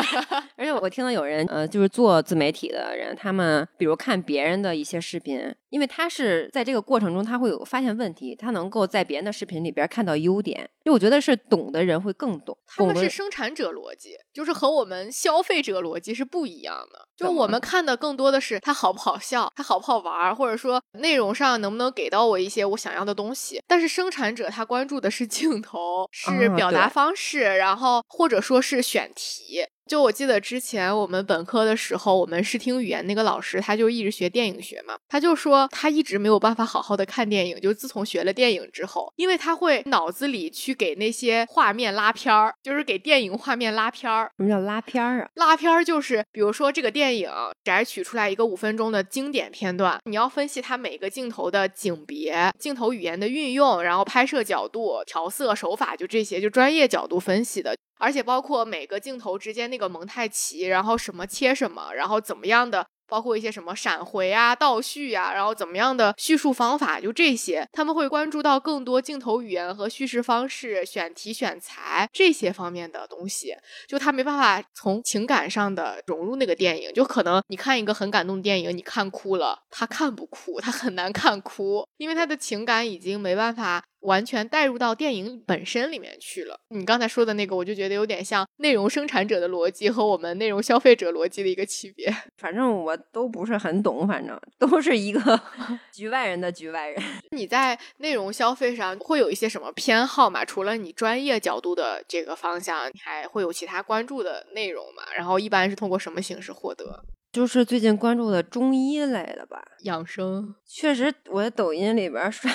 而且我听到有人呃，就是做自媒体的人，他们比如看别人的一些视频，因为他是在这个过程中他会有发现问题，他能够在别人的视频里边看到优点，就我觉得是懂的人会更懂，他们是生产者逻辑，就是和我们消费者逻辑是不一样的。就我们看的更多的是它好不好笑，它好不好玩儿，或者说内容上能不能给到我一些我想要的东西。但是生产者他关注的是镜头，是啊表达方式，然后或者说是选题。就我记得之前我们本科的时候，我们视听语言那个老师，他就一直学电影学嘛，他就说他一直没有办法好好的看电影，就自从学了电影之后，因为他会脑子里去给那些画面拉片儿，就是给电影画面拉片儿。什么叫拉片儿啊？拉片儿就是，比如说这个电影摘取出来一个五分钟的经典片段，你要分析它每个镜头的景别、镜头语言的运用，然后拍摄角度、调色手法，就这些，就专业角度分析的。而且包括每个镜头之间那个蒙太奇，然后什么切什么，然后怎么样的。包括一些什么闪回啊、倒叙啊，然后怎么样的叙述方法，就这些，他们会关注到更多镜头语言和叙事方式、选题选材这些方面的东西。就他没办法从情感上的融入那个电影，就可能你看一个很感动的电影，你看哭了，他看不哭，他很难看哭，因为他的情感已经没办法完全带入到电影本身里面去了。你刚才说的那个，我就觉得有点像内容生产者的逻辑和我们内容消费者逻辑的一个区别。反正我都不是很懂，反正都是一个 局外人的局外人。你在内容消费上会有一些什么偏好吗？除了你专业角度的这个方向，你还会有其他关注的内容吗？然后一般是通过什么形式获得？就是最近关注的中医类的吧，养生。确实我在抖音里边儿刷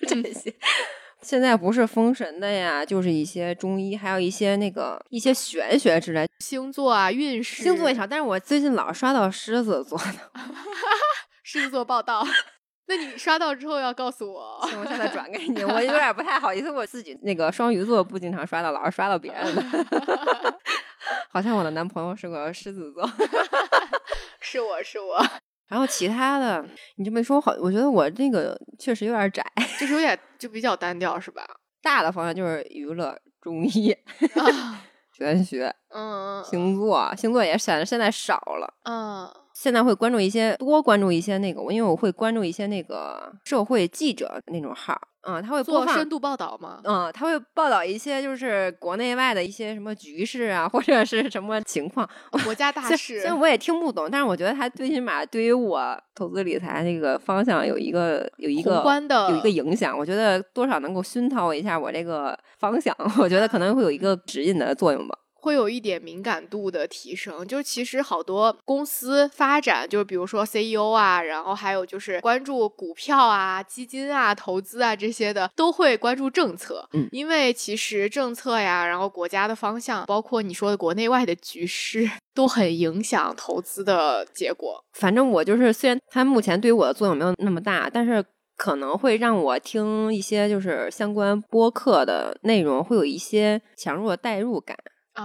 这些。现在不是封神的呀，就是一些中医，还有一些那个一些玄学之类，星座啊，运势，星座也少。但是我最近老刷到狮子座的，狮子座报道。那你刷到之后要告诉我。行，我现在转给你。我有点不太好意思，我自己那个双鱼座不经常刷到，老是刷到别人的。好像我的男朋友是个狮子座。是我是我，然后其他的，你这么一说，好，我觉得我这个确实有点窄。就是有点就比较单调，是吧？大的方向就是娱乐、中医、啊，玄学、嗯星座，星座也显得现在少了。嗯现在会关注一些，多关注一些那个，因为我会关注一些那个社会记者那种号，嗯，他会做深度报道吗？嗯，他会报道一些就是国内外的一些什么局势啊，或者是什么情况。国家大虽事虽然我也听不懂，但是我觉得他最起码对于我投资理财那个方向有一个有一个的有一个影响。我觉得多少能够熏陶一下我这个方向，我觉得可能会有一个指引的作用吧。会有一点敏感度的提升，就是其实好多公司发展，就是比如说 CEO 啊，然后还有就是关注股票啊、基金啊、投资啊这些的，都会关注政策。嗯因为其实政策呀，然后国家的方向，包括你说的国内外的局势，都很影响投资的结果。反正我就是，虽然它目前对于我的作用没有那么大，但是可能会让我听一些就是相关播客的内容，会有一些强弱的代入感。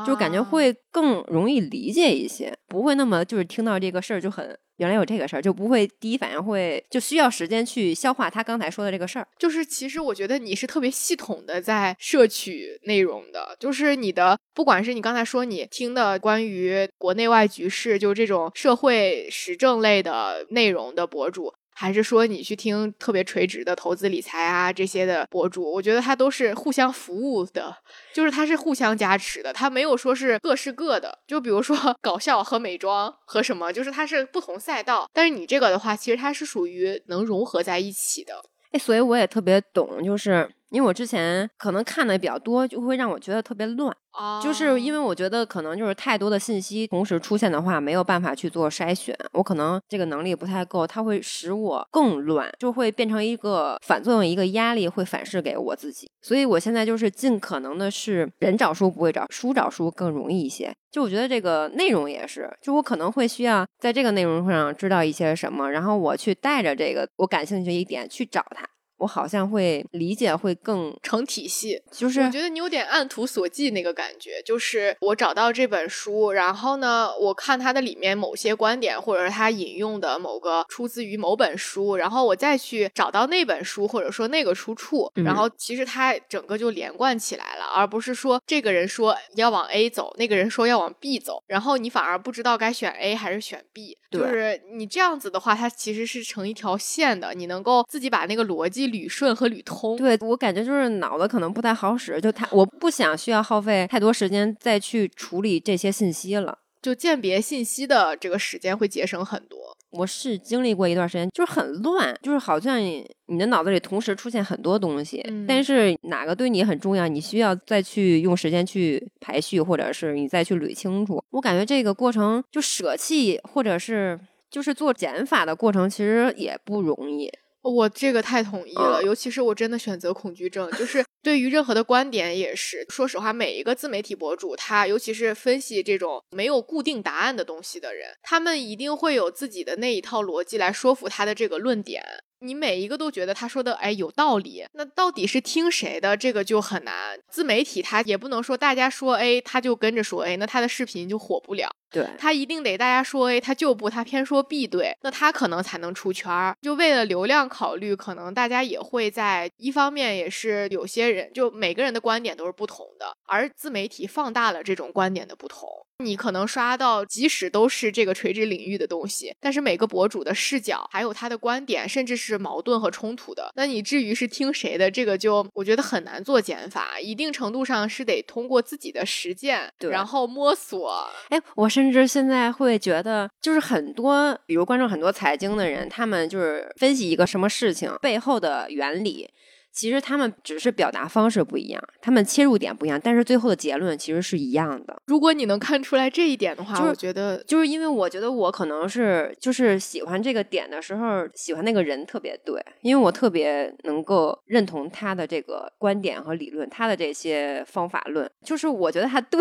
就感觉啊会更容易理解一些，不会那么就是听到这个事儿就很原来有这个事儿，就不会第一反应会就需要时间去消化他刚才说的这个事儿。就是其实我觉得你是特别系统的在摄取内容的，就是你的不管是你刚才说你听的关于国内外局势，就这种社会时政类的内容的博主。还是说你去听特别垂直的投资理财啊这些的博主，我觉得他都是互相服务的，就是他是互相加持的，他没有说是各是各的。就比如说 搞笑和美妆和什么，就是它是不同赛道，但是你这个的话，其实它是属于能融合在一起的。哎，所以我也特别懂，就是因为我之前可能看的比较多，就会让我觉得特别乱。啊就是因为我觉得可能就是太多的信息同时出现的话，没有办法去做筛选，我可能这个能力不太够，它会使我更乱，就会变成一个反作用，一个压力会反噬给我自己。所以我现在就是尽可能的是人找书不会找书找书更容易一些。就我觉得这个内容也是，就我可能会需要在这个内容上知道一些什么，然后我去带着这个我感兴趣一点去找它。我好像会理解会更，成体系，就是我觉得你有点按图索骥那个感觉，就是我找到这本书，然后呢，我看它的里面某些观点，或者是它引用的某个出自于某本书，然后我再去找到那本书或者说那个出处，嗯。然后其实它整个就连贯起来了，而不是说这个人说要往 A 走，那个人说要往 B 走，然后你反而不知道该选 A 还是选 B，就是你这样子的话，它其实是成一条线的，你能够自己把那个逻辑捋顺和捋通。对我感觉就是脑子可能不太好使，就他我不想需要耗费太多时间再去处理这些信息了。就鉴别信息的这个时间会节省很多。我是经历过一段时间，就是很乱，就是好像你的脑子里同时出现很多东西，嗯但是哪个对你很重要，你需要再去用时间去排序，或者是你再去捋清楚。我感觉这个过程就舍弃，或者是就是做减法的过程，其实也不容易。我这个太统一了，嗯尤其是我真的选择恐惧症，就是 对于任何的观点也是。说实话，每一个自媒体博主，他尤其是分析这种没有固定答案的东西的人，他们一定会有自己的那一套逻辑来说服他的这个论点。你每一个都觉得他说的哎有道理，那到底是听谁的？这个就很难。自媒体他也不能说大家说 A 他就跟着说 A，那他的视频就火不了。对，他一定得大家说 A，他就不，他偏说 B 对，那他可能才能出圈儿。就为了流量考虑，可能大家也会在一方面也是有些人，就每个人的观点都是不同的，而自媒体放大了这种观点的不同。你可能刷到，即使都是这个垂直领域的东西，但是每个博主的视角，还有他的观点，甚至是矛盾和冲突的。那你至于是听谁的，这个就我觉得很难做减法。一定程度上是得通过自己的实践，然后摸索。哎，我甚至现在会觉得，就是很多，比如观众很多财经的人，他们就是分析一个什么事情背后的原理，其实他们只是表达方式不一样，他们切入点不一样，但是最后的结论其实是一样的。如果你能看出来这一点的话，就是我觉得就是因为我觉得我可能是就是喜欢这个点的时候，喜欢那个人特别对，因为我特别能够认同他的这个观点和理论，他的这些方法论，就是我觉得他对。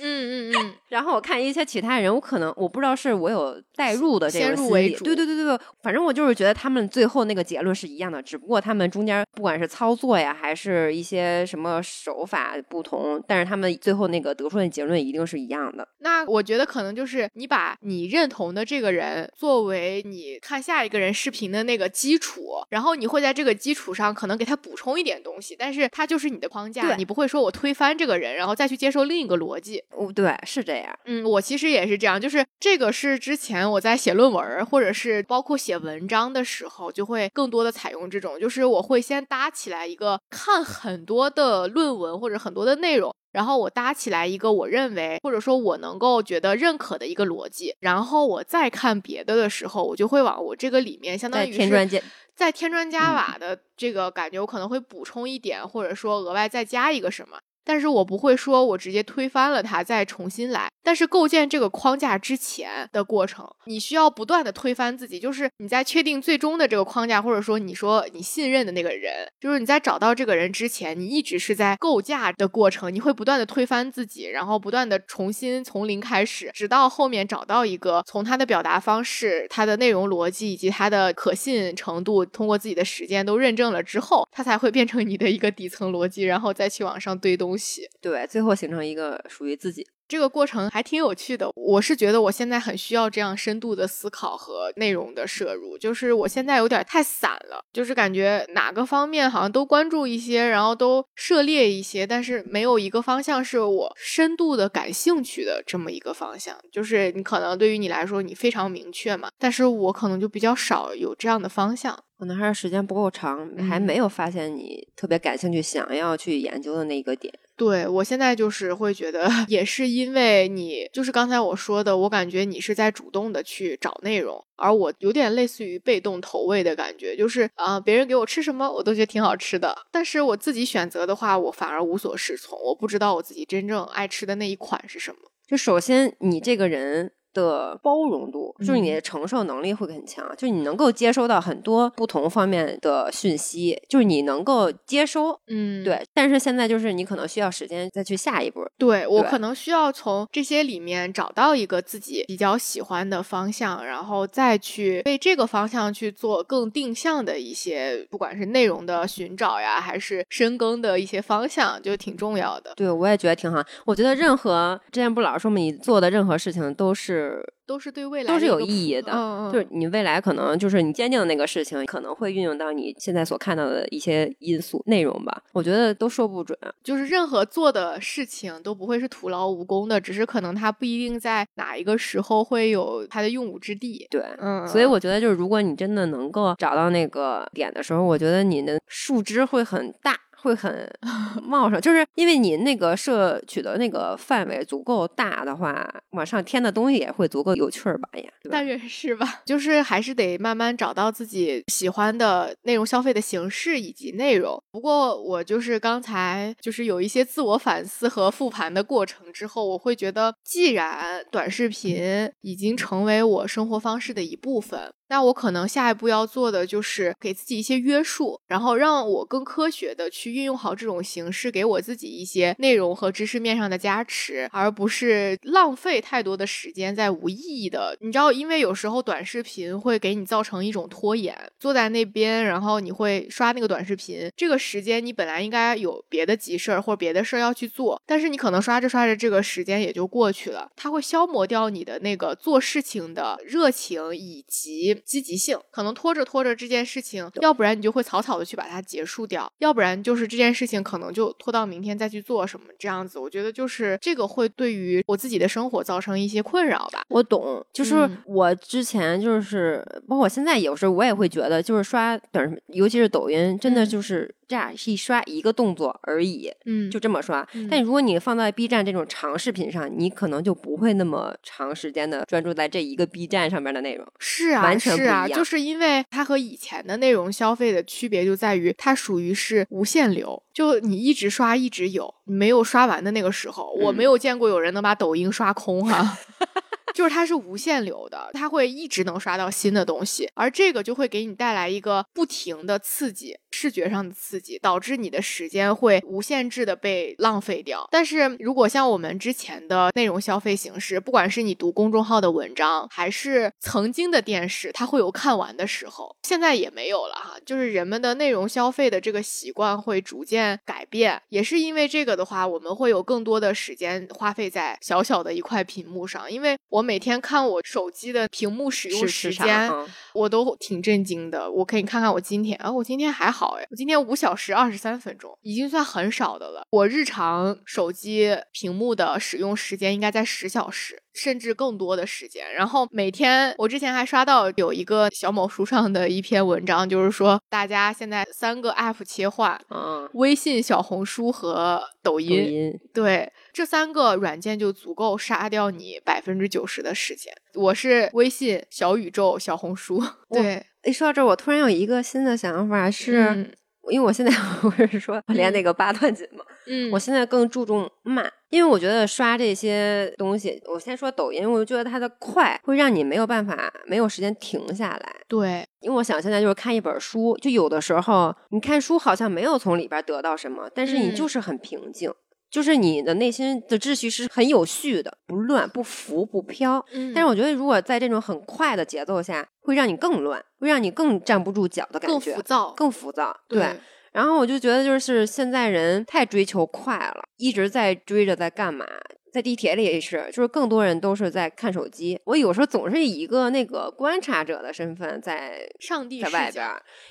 嗯嗯嗯，然后我看一些其他人，我可能我不知道是我有代入的这个先入心理对对对对，反正我就是觉得他们最后那个结论是一样的，只不过他们中间不管是操作呀，还是一些什么手法不同，但是他们最后那个得出的结论一定是一样的。那我觉得可能就是你把你认同的这个人作为你看下一个人视频的那个基础，然后你会在这个基础上可能给他补充一点东西，但是他就是你的框架，你不会说我推翻这个人，然后再去接受另一个逻辑。哦，对，是这样。嗯，我其实也是这样，就是这个是之前我在写论文，或者是包括写文章的时候，就会更多的采用这种，就是我会先搭起来一个看很多的论文或者很多的内容。然后我搭起来一个我认为或者说我能够觉得认可的一个逻辑，然后我再看别的的时候，我就会往我这个里面相当于是添砖加再添砖加嗯瓦的这个感觉，我可能会补充一点，或者说额外再加一个什么。但是我不会说我直接推翻了它再重新来。但是构建这个框架之前的过程，你需要不断的推翻自己，就是你在确定最终的这个框架，或者说你说你信任的那个人，就是你在找到这个人之前，你一直是在构架的过程，你会不断的推翻自己，然后不断的重新从零开始，直到后面找到一个从他的表达方式、他的内容逻辑以及他的可信程度，通过自己的实践都认证了之后，它才会变成你的一个底层逻辑，然后再去往上堆东西。对，最后形成一个属于自己。这个过程还挺有趣的，我是觉得我现在很需要这样深度的思考和内容的摄入，就是我现在有点太散了，就是感觉哪个方面好像都关注一些，然后都涉猎一些，但是没有一个方向是我深度的感兴趣的这么一个方向。就是你可能对于你来说你非常明确嘛，但是我可能就比较少有这样的方向。可能还是时间不够长，还嗯没有发现你特别感兴趣、想要去研究的那个点。对我现在就是会觉得，也是因为你就是刚才我说的，我感觉你是在主动的去找内容，而我有点类似于被动投喂的感觉，就是啊、别人给我吃什么我都觉得挺好吃的，但是我自己选择的话，我反而无所适从，我不知道我自己真正爱吃的那一款是什么。就首先你这个人的包容度，就是你嗯的承受能力会很强，就是你能够接收到很多不同方面的讯息，就是你能够接收。嗯，对，但是现在就是你可能需要时间再去下一步。对我可能需要从这些里面找到一个自己比较喜欢的方向，然后再去为这个方向去做更定向的一些，不管是内容的寻找呀，还是深耕的一些方向，就挺重要的。对，我也觉得挺好。我觉得任何之前不老说嘛，你做的任何事情都是是都是对未来都是有意义的。嗯嗯，就是你未来可能就是你坚定的那个事情，可能会运用到你现在所看到的一些因素内容吧。我觉得都说不准。就是任何做的事情都不会是徒劳无功的，只是可能它不一定在哪一个时候会有它的用武之地。对，嗯，所以我觉得就是如果你真的能够找到那个点的时候，我觉得你的树枝会很大。会很 茂盛，就是因为你那个摄取的那个范围足够大的话，往上添的东西也会足够有趣儿吧呀，对吧但？愿是吧，就是还是得慢慢找到自己喜欢的内容消费的形式以及内容。不过我就是刚才就是有一些自我反思和复盘的过程之后，我会觉得，既然短视频已经成为我生活方式的一部分。那我可能下一步要做的就是给自己一些约束，然后让我更科学的去运用好这种形式，给我自己一些内容和知识面上的加持，而不是浪费太多的时间在无意义的。你知道，因为有时候短视频会给你造成一种拖延，坐在那边，然后你会刷那个短视频，这个时间你本来应该有别的急事儿或者别的事儿要去做，但是你可能刷着刷着，这个时间也就过去了，它会消磨掉你的那个做事情的热情以及积极性，可能拖着拖着这件事情，要不然你就会草草的去把它结束掉，要不然就是这件事情可能就拖到明天再去做什么这样子。我觉得就是这个会对于我自己的生活造成一些困扰吧。我懂，就是嗯我之前就是，包括我现在有时候我也会觉得，就是刷短视频，尤其是抖音，真的嗯就是这样一刷一个动作而已，嗯就这么刷。嗯但如果你放在 B 站这种长视频上，你可能就不会那么长时间的专注在这一个 B 站上面的内容。是啊，完全是啊，不一样就是因为它和以前的内容消费的区别就在于，它属于是无限流，就你一直刷一直有，你没有刷完的那个时候，我没嗯有见过有人能把抖音刷空哈、就是它是无限流的，它会一直能刷到新的东西，而这个就会给你带来一个不停的刺激，视觉上的刺激，导致你的时间会无限制的被浪费掉。但是如果像我们之前的内容消费形式，不管是你读公众号的文章，还是曾经的电视，它会有看完的时候，现在也没有了哈。就是人们的内容消费的这个习惯会逐渐改变，也是因为这个的话，我们会有更多的时间花费在小小的一块屏幕上。因为我每天看我手机的屏幕使用时间，嗯我都挺震惊的。我可以看看我今天啊，我今天还好哎，我今天五小时二十三分钟，已经算很少的了。我日常手机屏幕的使用时间应该在十小时。甚至更多的时间，然后每天我之前还刷到有一个小某书上的一篇文章，就是说大家现在三个 app 切换，嗯，微信、小红书和抖抖音，对，这三个软件就足够杀掉你百分之九十的时间。我是微信、小宇宙、小红书，对，一说到这儿，我突然有一个新的想法是，嗯因为我现在 我是说练那个八段锦嘛，嗯，我现在更注重慢，因为我觉得刷这些东西，我先说抖音，我就觉得它的快会让你没有办法没有时间停下来。对，因为我想现在就是看一本书，就有的时候你看书好像没有从里边得到什么，但是你嗯。就是很平静，就是你的内心的秩序是很有序的，不乱不浮不飘。嗯但是我觉得如果在这种很快的节奏下，会让你更乱，会让你更站不住脚的感觉更，浮躁，更浮躁。对，然后我就觉得，就是现在人太追求快了，一直在追着在干嘛。在地铁里也是，就是更多人都是在看手机。我有时候总是以一个那个观察者的身份在上帝在外边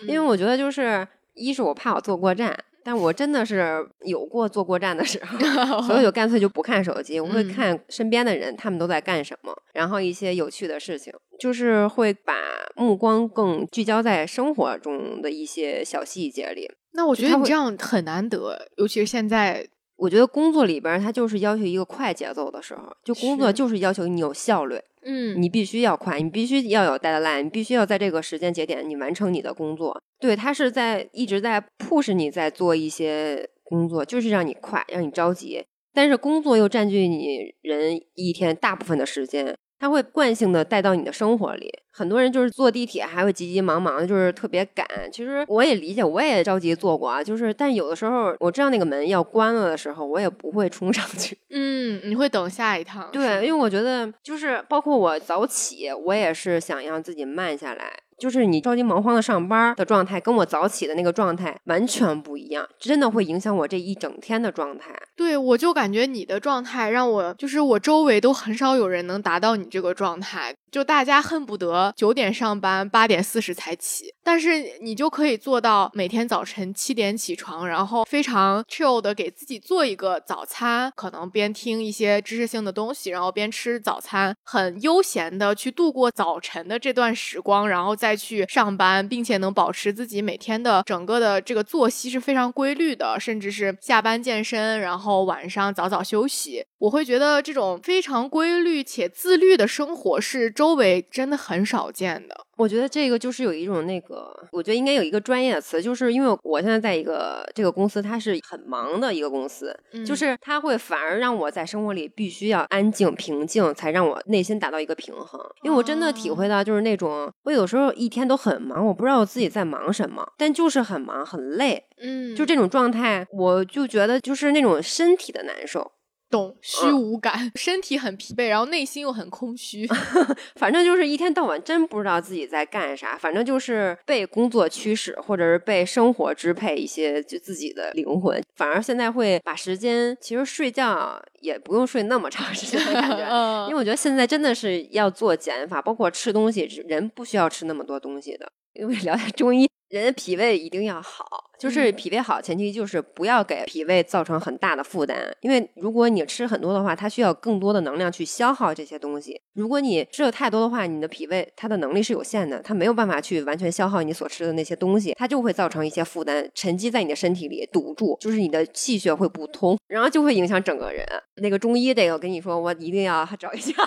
因为我觉得就是一是我怕我坐过站，但我真的是有过坐过站的时候，所以我就干脆就不看手机，我会嗯看身边的人他们都在干什么，然后一些有趣的事情，就是会把目光更聚焦在生活中的一些小细节里。那我觉得这样很难得，尤其是现在，我觉得工作里边儿它就是要求一个快节奏的时候，就工作就是要求你有效率，嗯你必须要快，你必须要有 deadline，你必须要在这个时间节点你完成你的工作。对，它是在一直在 push 你在做一些工作，就是让你快，让你着急。但是工作又占据你人一天大部分的时间，它会惯性的带到你的生活里。很多人就是坐地铁还会急急忙忙的，就是特别赶。其实我也理解，我也着急坐过啊。就是，但有的时候我知道那个门要关了的时候，我也不会冲上去。嗯，你会等下一趟，对，因为我觉得就是包括我早起，我也是想让自己慢下来，就是你着急忙慌的上班的状态，跟我早起的那个状态完全不一样，真的会影响我这一整天的状态。对，我就感觉你的状态让我，就是我周围都很少有人能达到你这个状态，就大家恨不得九点上班，八点四十才起，但是你就可以做到每天早晨七点起床，然后非常 chill 的给自己做一个早餐，可能边听一些知识性的东西，然后边吃早餐，很悠闲的去度过早晨的这段时光，然后再去上班，并且能保持自己每天的整个的这个作息是非常规律的，甚至是下班健身，然后晚上早早休息。我会觉得这种非常规律且自律的生活是围真的很少见的。我觉得这个就是有一种那个，我觉得应该有一个专业的词，就是因为我现在在一个这个公司，它是很忙的一个公司，就是它会反而让我在生活里必须要安静平静，才让我内心达到一个平衡。因为我真的体会到，就是那种我有时候一天都很忙，我不知道我自己在忙什么，但就是很忙很累，嗯，就这种状态，我就觉得就是那种身体的难受。懂虚无感，身体很疲惫，然后内心又很空虚，反正就是一天到晚真不知道自己在干啥，反正就是被工作驱使，或者是被生活支配一些就自己的灵魂。反而现在会把时间，其实睡觉也不用睡那么长时间的感觉，因为我觉得现在真的是要做减法，包括吃东西，人不需要吃那么多东西的。因为了解中医，人的脾胃一定要好，就是脾胃好，前提就是不要给脾胃造成很大的负担。因为如果你吃很多的话，它需要更多的能量去消耗这些东西。如果你吃的太多的话，你的脾胃它的能力是有限的，它没有办法去完全消耗你所吃的那些东西，它就会造成一些负担沉积在你的身体里，堵住，就是你的气血会不通，然后就会影响整个人。那个中医这个，我跟你说，我一定要 找一下。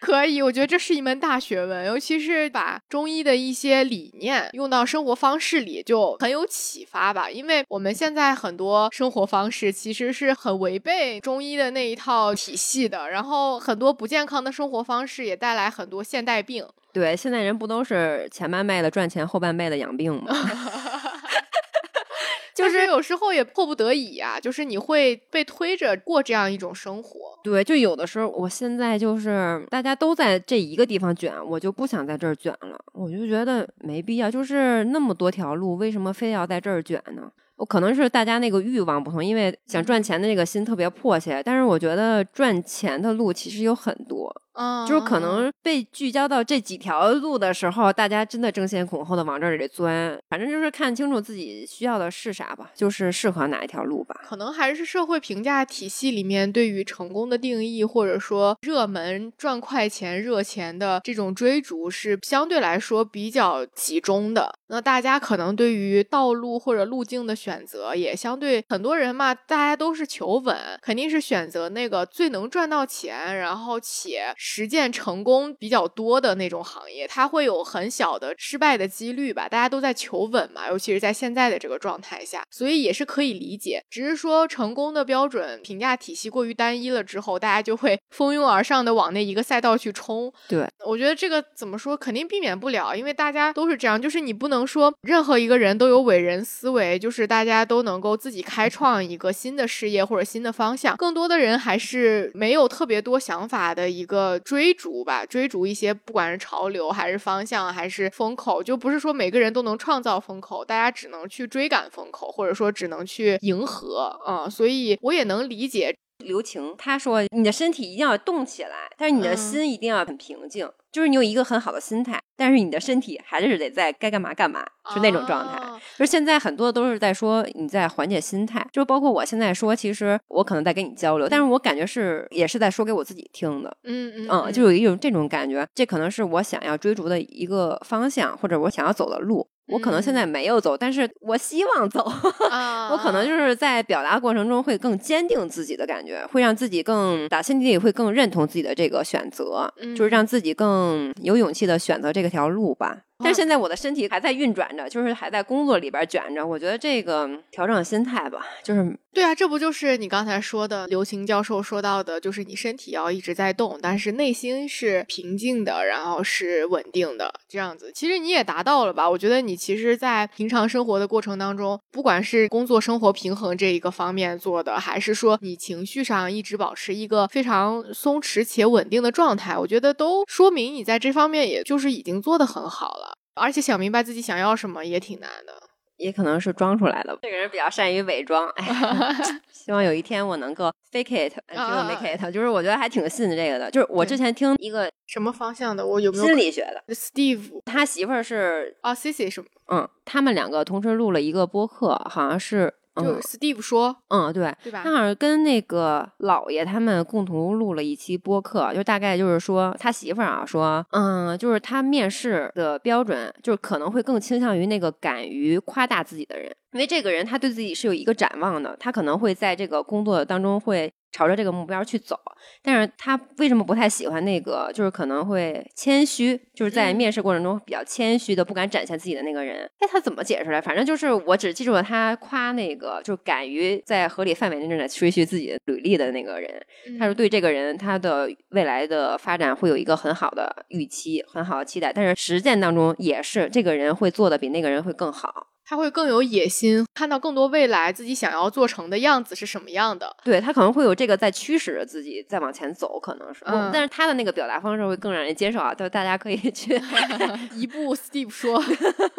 可以，我觉得这是一门大学问，尤其是把中医的一些理念用到生活方式里，就很有启发吧。因为我们现在很多生活方式其实是很违背中医的那一套体系的，然后很多不健康的生活方式也带来很多现代病。对，现在人不都是前半辈子赚钱，后半辈子养病吗？就是有时候也迫不得已啊，就是你会被推着过这样一种生活。对，就有的时候，我现在就是大家都在这一个地方卷，我就不想在这儿卷了，我就觉得没必要。就是那么多条路，为什么非要在这儿卷呢？我可能是大家那个欲望不同，因为想赚钱的那个心特别迫切。但是我觉得赚钱的路其实有很多。嗯，就是可能被聚焦到这几条路的时候，大家真的争先恐后的往这里钻。反正就是看清楚自己需要的是啥吧，就是适合哪一条路吧。可能还是社会评价体系里面对于成功的定义，或者说热门赚快钱、热钱的这种追逐是相对来说比较集中的。那大家可能对于道路或者路径的选择也相对很多人嘛，大家都是求稳，肯定是选择那个最能赚到钱，然后且。实践成功比较多的那种行业，它会有很小的失败的几率吧？大家都在求稳嘛，尤其是在现在的这个状态下，所以也是可以理解。只是说成功的标准评价体系过于单一了之后，大家就会 蜂拥而上的往那一个赛道去冲。对，我觉得这个怎么说，肯定避免不了，因为大家都是这样，就是你不能说任何一个人都有伟人思维，就是大家都能够自己开创一个新的事业或者新的方向。更多的人还是没有特别多想法的一个。追逐吧，追逐一些不管是潮流还是方向还是风口，就不是说每个人都能创造风口，大家只能去追赶风口，或者说只能去迎合啊。所以我也能理解刘晴他说，你的身体一定要动起来，但是你的心一定要很平静。就是你有一个很好的心态，但是你的身体还是得在该干嘛干嘛，是那种状态。就是现在很多都是在说你在缓解心态，就包括我现在说，其实我可能在跟你交流，但是我感觉是也是在说给我自己听的。嗯嗯嗯，就有一种这种感觉，这可能是我想要追逐的一个方向，或者我想要走的路。我可能现在没有走，但是我希望走。我可能就是在表达过程中会更坚定自己的感觉，会让自己更打心底里会更认同自己的这个选择，就是让自己更有勇气的选择这个条路吧。但是现在我的身体还在运转着，就是还在工作里边卷着。我觉得这个调整心态吧，就是对啊，这不就是你刚才说的刘晴教授说到的，就是你身体要一直在动，但是内心是平静的，然后是稳定的，这样子。其实你也达到了吧？我觉得你其实，在平常生活的过程当中，不管是工作生活平衡这一个方面做的，还是说你情绪上一直保持一个非常松弛且稳定的状态，我觉得都说明你在这方面也就是已经做得很好了。而且想明白自己想要什么也挺难的，也可能是装出来的。这个人比较善于伪装，哎 希望有一天我能够 fake it，结果 make it，就是我觉得还挺信这个的。就是我之前听一个什么方向的，我有没有心理学的？Steve 他媳妇儿是啊，Cici 是嗯，他们两个同时录了一个播客，好像是。就 Steve 说，嗯，对，对吧？他好像跟那个姥爷他们共同录了一期播客，就大概就是说他媳妇儿啊说，嗯，就是他面试的标准，就是可能会更倾向于那个敢于夸大自己的人，因为这个人他对自己是有一个展望的，他可能会在这个工作当中会。朝着这个目标去走，但是他为什么不太喜欢那个？就是可能会谦虚，就是在面试过程中比较谦虚的，不敢展现自己的那个人。哎，他怎么解释来？反正就是我只记住了他夸那个，就是敢于在合理范围内在吹嘘自己的履历的那个人。他说对这个人他的未来的发展会有一个很好的预期，很好的期待。但是实践当中也是这个人会做的比那个人会更好。他会更有野心，看到更多未来自己想要做成的样子是什么样的。对他可能会有这个在驱使着自己再往前走，可能是。嗯。但是他的那个表达方式会更让人接受啊，就大家可以 去一步 Steve 说。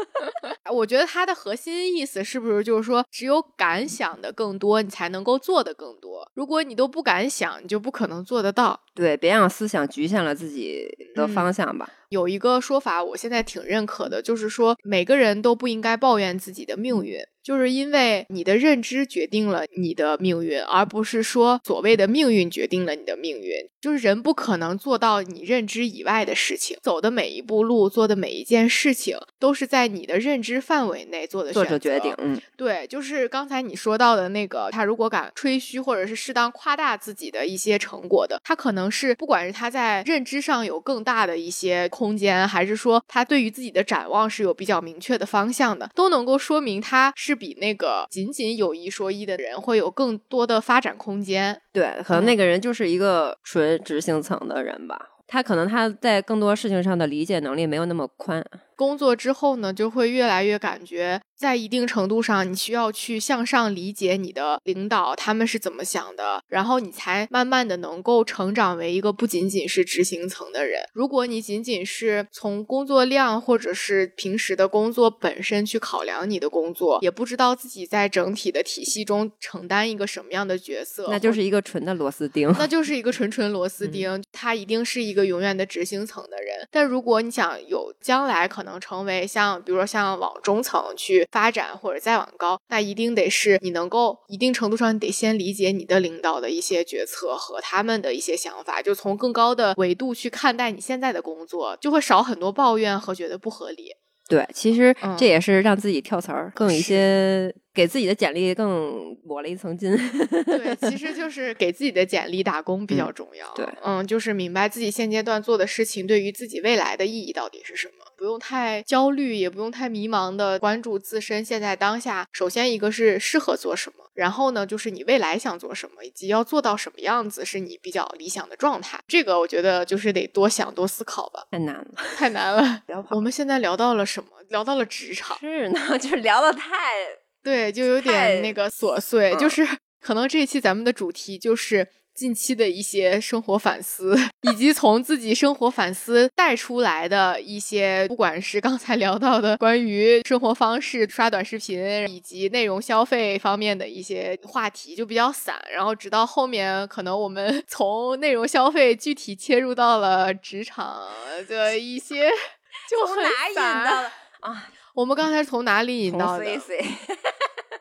我觉得他的核心意思是不是就是说，只有敢想的更多，你才能够做的更多。如果你都不敢想，你就不可能做得到。对，别让思想局限了自己的方向吧。有一个说法，我现在挺认可的，就是说每个人都不应该抱怨自己的命运。就是因为你的认知决定了你的命运，而不是说所谓的命运决定了你的命运。就是人不可能做到你认知以外的事情，走的每一步路，做的每一件事情，都是在你的认知范围内做的做出决定。嗯，对，就是刚才你说到的那个，他如果敢吹嘘或者是适当夸大自己的一些成果的，他可能是不管是他在认知上有更大的一些空间，还是说他对于自己的展望是有比较明确的方向的，都能够说明他是。是比那个仅仅有一说一的人会有更多的发展空间。对，可能那个人就是一个纯执行层的人吧，他可能他在更多事情上的理解能力没有那么宽。工作之后呢，就会越来越感觉。在一定程度上，你需要去向上理解你的领导他们是怎么想的，然后你才慢慢的能够成长为一个不仅仅是执行层的人。如果你仅仅是从工作量或者是平时的工作本身去考量你的工作，也不知道自己在整体的体系中承担一个什么样的角色，那就是一个纯的螺丝钉，那就是一个纯纯螺 丝钉。他一定是一个永远的执行层的人。但如果你想有将来可能成为像比如说像往中层去。发展或者再往高，那一定得是你能够一定程度上，你得先理解你的领导的一些决策和他们的一些想法，就从更高的维度去看待你现在的工作，就会少很多抱怨和觉得不合理。对，其实这也是让自己跳槽儿更有一些。给自己的简历更抹了一层金。对，其实就是给自己的简历打工比较重要。对，嗯，就是明白自己现阶段做的事情对于自己未来的意义到底是什么，不用太焦虑，也不用太迷茫的关注自身现在当下。首先一个是适合做什么，然后呢就是你未来想做什么，以及要做到什么样子是你比较理想的状态。这个我觉得就是得多想多思考吧。太难了，太难了。我们现在聊到了什么？聊到了职场。是呢，就是聊的太。对，就有点那个琐碎，就是可能这一期咱们的主题就是近期的一些生活反思，以及从自己生活反思带出来的一些，不管是刚才聊到的关于生活方式、刷短视频以及内容消费方面的一些话题，就比较散。然后直到后面，可能我们 从内容消费具体切入到了职场的一些，就很散啊。我们刚才从哪里引到的？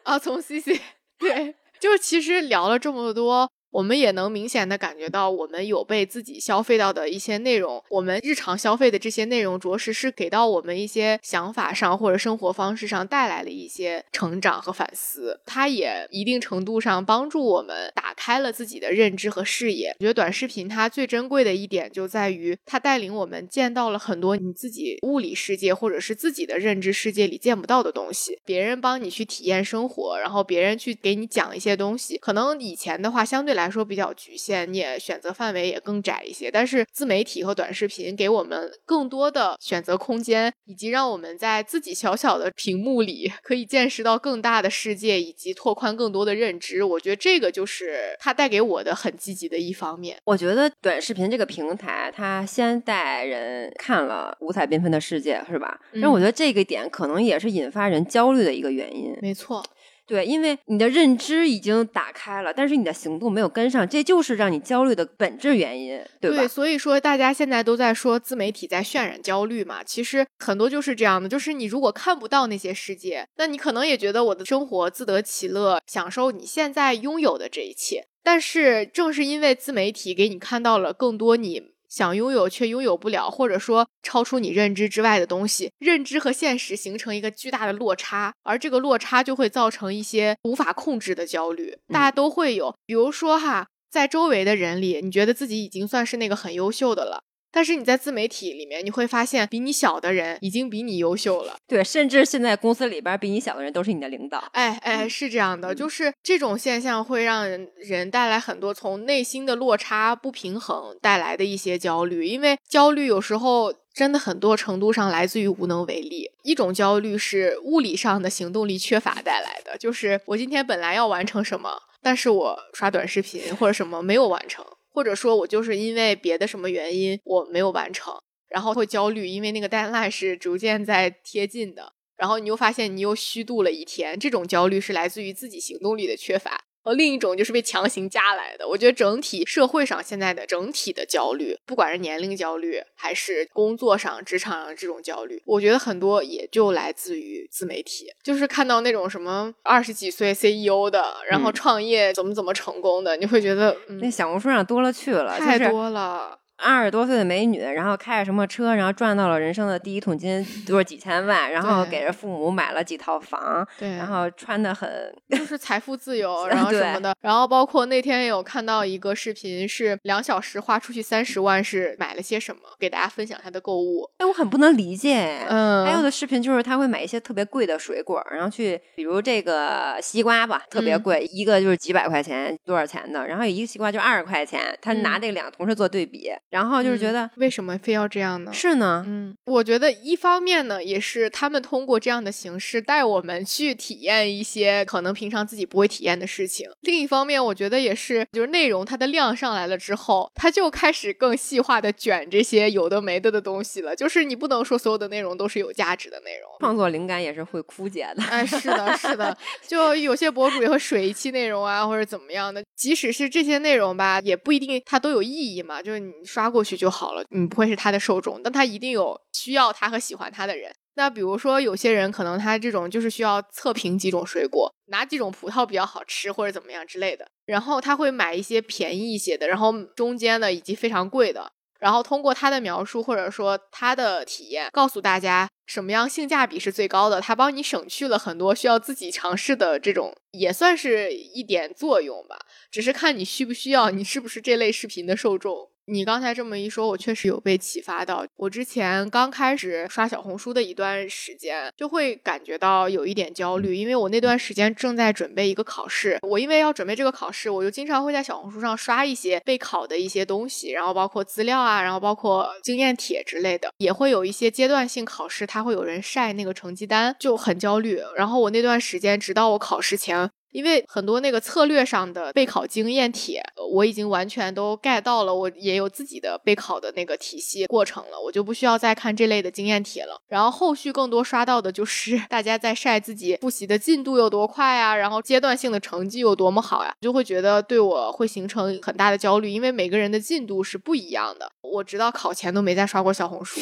啊，从 C C，对，就是其实聊了这么多，我们也能明显的感觉到，我们有被自己消费到的一些内容，我们日常消费的这些内容，着实是给到我们一些想法上或者生活方式上带来了一些成长和反思。它也一定程度上帮助我们打开了自己的认知和视野。我觉得短视频它最珍贵的一点就在于，它带领我们见到了很多你自己物理世界或者是自己的认知世界里见不到的东西。别人帮你去体验生活，然后别人去给你讲一些东西，可能以前的话相对来。来说比较局限，你也选择范围也更窄一些。但是自媒体和短视频给我们更多的选择空间，以及让我们在自己小小的屏幕里可以见识到更大的世界，以及拓宽更多的认知。我觉得这个就是它带给我的很积极的一方面。我觉得短视频这个平台，它先带人看了五彩缤纷的世界，是吧？那我觉得这个点可能也是引发人焦虑的一个原因。没错。对，因为你的认知已经打开了，但是你的行动没有跟上，这就是让你焦虑的本质原因，对？对，所以说大家现在都在说自媒体在渲染焦虑嘛，其实很多就是这样的，就是你如果看不到那些世界，那你可能也觉得我的生活自得其乐，享受你现在拥有的这一切。但是正是因为自媒体给你看到了更多你。想拥有却拥有不了，或者说超出你认知之外的东西，认知和现实形成一个巨大的落差，而这个落差就会造成一些无法控制的焦虑。大家都会有，比如说哈，在周围的人里，你觉得自己已经算是那个很优秀的了。但是你在自媒体里面，你会发现比你小的人已经比你优秀了。对，甚至现在公司里边比你小的人都是你的领导。哎哎，是这样的，就是这种现象会让人带来很多从内心的落差不平衡带来的一些焦虑。因为焦虑有时候真的很多程度上来自于无能为力。一种焦虑是物理上的行动力缺乏带来的，就是我今天本来要完成什么，但是我刷短视频或者什么没有完成。或者说，我就是因为别的什么原因我没有完成，然后会焦虑，因为那个 deadline 是逐渐在贴近的，然后你又发现你又虚度了一天，这种焦虑是来自于自己行动力的缺乏。呃，另一种就是被强行加来的。我觉得整体社会上现在的整体的焦虑，不管是年龄焦虑，还是工作上、职场上这种焦虑，我觉得很多也就来自于自媒体。就是看到那种什么二十几岁 CEO 的，然后创业怎么怎么成功的，你会觉得嗯那小红书上多了去了，太多了。二十多岁的美女，然后开着什么车，然后赚到了人生的第一桶金，就是几千万，然后给着父母买了几套房，对，然后穿的很，就是 财富自由，然后什么的，然后包括那天有看到一个视频，是两小时花出去三十万，是买了些什么，给大家分享他的购物。哎，我很不能理解，嗯，还有的视频就是他会买一些特别贵的水果，然后去，比如这个西瓜吧，特别贵，一个就是几百块钱，多少钱的，然后有一个西瓜就二十块钱，他拿这两个同时做对比。然后就是觉得为什么非要这样呢？是呢，嗯，我觉得一方面呢，也是他们通过这样的形式带我们去体验一些可能平常自己不会体验的事情。另一方面，我觉得也是，就是内容它的量上来了之后，它就开始更细化的卷这些有的没的的东西了。就是你不能说所有的内容都是有价值的内容，创作灵感也是会枯竭的。哎，是的，是的，就有些博主也会水一期内容啊，或者怎么样的。即使是这些内容吧，也不一定它都有意义嘛。就是你刷。刷过去就好了，你不会是他的受众，但他一定有需要他和喜欢他的人。那比如说，有些人可能他这种就是需要测评几种水果，哪几种葡萄比较好吃或者怎么样之类的，然后他会买一些便宜一些的，然后中间的以及非常贵的。然后通过他的描述或者说他的体验，告诉大家什么样性价比是最高的。他帮你省去了很多需要自己尝试的这种，也算是一点作用吧。只是看你需不需要，你是不是这类视频的受众。你刚才这么一说，我确实有被启发到。我之前刚开始刷小红书的一段时间，就会感觉到有一点焦虑，因为我那段时间正在准备一个考试。我因为要准备这个考试，我就经常会在小红书上刷一些备考的一些东西，然后包括资料啊，然后包括经验帖之类的，也会有一些阶段性考试，它会有人晒那个成绩单，就很焦虑。然后我那段时间，直到我考试前。因为很多那个策略上的备考经验帖，我已经完全都 get 到了，我也有自己的备考的那个体系过程了，我就不需要再看这类的经验帖了。然后后续更多刷到的就是大家在晒自己复习的进度有多快啊，然后阶段性的成绩有多么好呀，就会觉得对我会形成很大的焦虑，因为每个人的进度是不一样的。我直到考前都没再刷过小红书，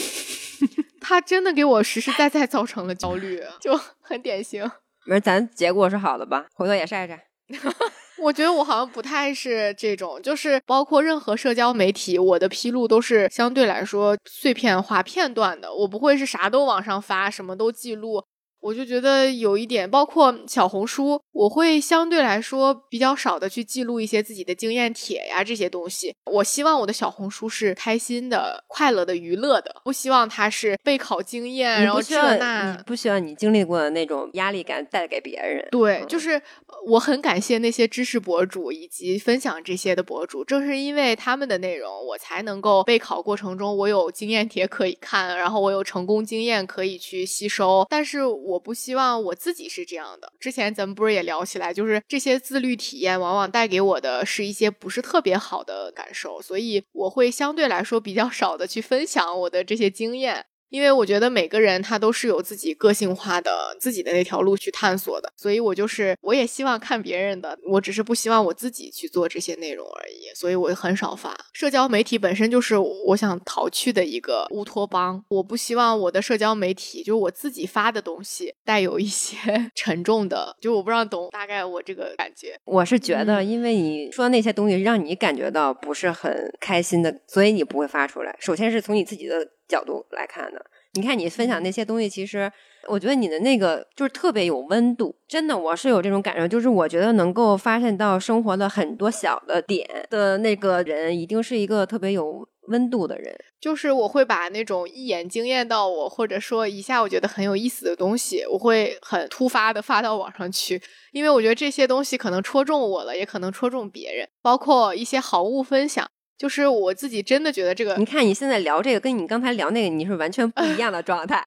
它真的给我实实在在造成了焦虑，就很典型。没，咱结果是好的吧？回头也晒晒。我觉得我好像不太是这种，就是包括任何社交媒体，我的披露都是相对来说碎片化、片段的，我不会是啥都往上发，什么都记录。我就觉得有一点，包括小红书，我会相对来说比较少的去记录一些自己的经验帖呀这些东西。我希望我的小红书是开心的、快乐的、娱乐的，不希望它是备考经验，然后这那。你不希望你经历过的那种压力感带给别人。对，就是我很感谢那些知识博主以及分享这些的博主，正是因为他们的内容，我才能够备考过程中我有经验帖可以看，然后我有成功经验可以去吸收。但是我不希望我自己是这样的。之前咱们不是也聊起来，就是这些自律体验往往带给我的是一些不是特别好的感受，所以我会相对来说比较少的去分享我的这些经验。因为我觉得每个人他都是有自己个性化的自己的那条路去探索的，所以我就是我也希望看别人的，我只是不希望我自己去做这些内容而已，所以我很少发。社交媒体本身就是我想逃去的一个乌托邦，我不希望我的社交媒体就是我自己发的东西带有一些 沉重的，就我不知道懂大概我这个感觉。我是觉得，因为你说那些东西让你感觉到不是很开心的，所以你不会发出来。首先是从你自己的。角度来看的，你看你分享那些东西，其实我觉得你的那个就是特别有温度，真的，我是有这种感受，就是我觉得能够发现到生活的很多小的点的那个人，一定是一个特别有温度的人。就是我会把那种一眼惊艳到我，或者说一下我觉得很有意思的东西，我会很突发的发到网上去，因为我觉得这些东西可能戳中我了，也可能戳中别人，包括一些好物分享。就是我自己真的觉得这个，你看你现在聊这个，跟你刚才聊那个，你是完全不一 样的状态。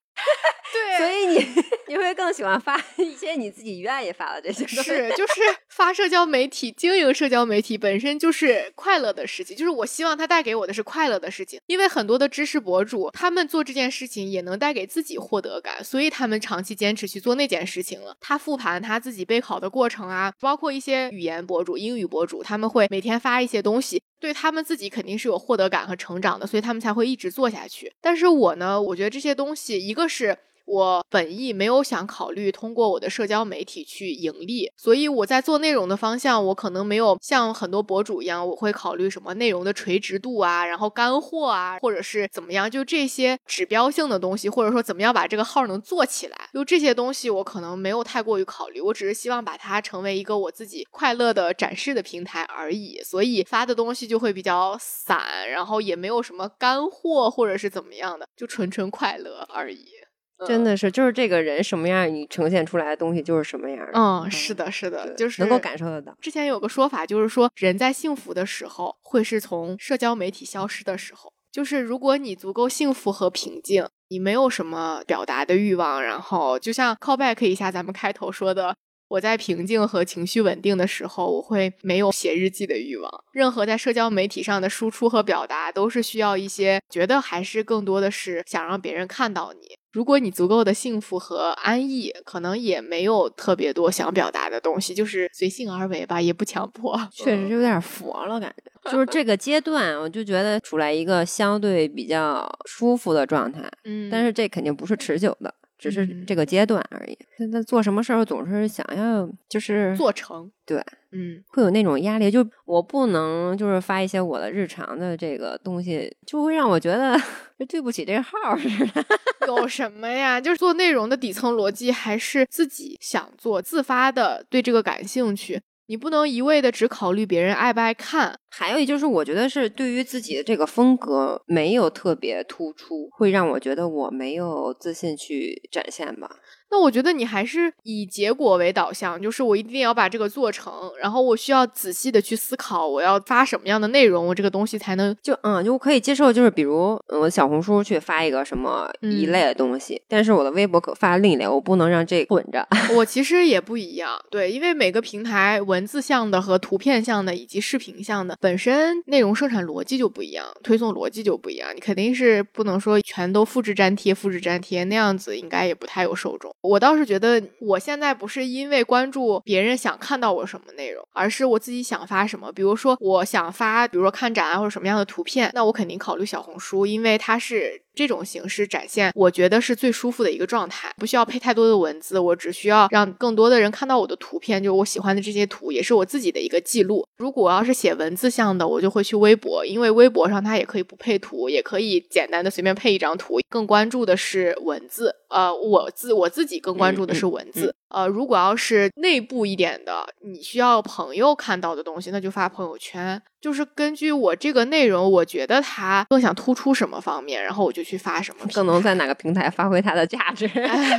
对，所以你你会更喜欢发一些你自己愿意发的这些。是，就是发社交媒体、经营社交媒体本身就是快乐的事情。就是我希望它带给我的是快乐的事情，因为很多的知识博主，他们做这件事情也能带给自己获得感，所以他们长期坚持去做那件事情了。他复盘他自己备考的过程啊，包括一些语言博主、英语博主，他们会每天发一些东西，对他们自己肯定是有获得感和成长的，所以他们才会一直做下去。但是我呢，我觉得这些东西，一个是。我本意没有想考虑通过我的社交媒体去盈利，所以我在做内容的方向，我可能没有像很多博主一样，我会考虑什么内容的垂直度啊，然后干货啊，或者是怎么样，就这些指标性的东西，或者说怎么样把这个号能做起来，就这些东西我可能没有太过于考虑，我只是希望把它成为一个我自己快乐的展示的平台而已，所以发的东西就会比较散，然后也没有什么干货或者是怎么样的，就纯纯快乐而已。真的是，就是这个人什么样，你呈现出来的东西就是什么样的。嗯，是的，是的，就是能够感受得到。之前有个说法，就是说人在幸福的时候，会是从社交媒体消失的时候。就是如果你足够幸福和平静，你没有什么表达的欲望，然后就像 callback 一下咱们开头说的。我在平静和情绪稳定的时候，我会没有写日记的欲望。任何在社交媒体上的输出和表达，都是需要一些觉得还是更多的是想让别人看到你。如果你足够的幸福和安逸，可能也没有特别多想表达的东西，就是随性而为吧，也不强迫。确实有点佛了，感觉就是这个阶段，我就觉得处在一个相对比较舒服的状态。嗯，但是这肯定不是持久的。只是这个阶段而已。现在做什么事儿总是想要就是做成，对，嗯，会有那种压力。就我不能就是发一些我的日常的这个东西，就会让我觉得 就对不起这个号似的。有什么呀？就是做内容的底层逻辑还是自己想做，自发的对这个感兴趣。你不能一味的只考虑别人爱不爱看，还有就是，我觉得是对于自己的这个风格没有特别突出，会让我觉得我没有自信去展现吧。那我觉得你还是以结果为导向，就是我一定要把这个做成，然后我需要仔细的去思考我要发什么样的内容，我这个东西才能就嗯就可以接受，就是比如我小红书去发一个什么一类的东西，但是我的微博可发另一类，我不能让这混着。我其实也不一样，对，因为每个平台文字向的和图片向的以及视频向的，本身内容生产逻辑就不一样，推送逻辑就不一样，你肯定是不能说全都复制粘贴、复制粘贴那样子，应该也不太有受众。我倒是觉得，我现在不是因为关注别人想看到我什么内容，而是我自己想发什么。比如说，我想发，比如说看展啊或者什么样的图片，那我肯定考虑小红书，因为它是。这种形式展现，我觉得是最舒服的一个状态，不需要配太多的文字，我只需要让更多的人看到我的图片，就我喜欢的这些图，也是我自己的一个记录。如果要是写文字向的，我就会去微博，因为微博上它也可以不配图，也可以简单的随便配一张图，更关注的是文字。呃，我自我自己更关注的是文字。呃，如果要是内部一点的，你需要朋友看到的东西，那就发朋友圈。就是根据我这个内容，我觉得它更想突出什么方面，然后我就去发什么，更能在哪个平台发挥它的价值。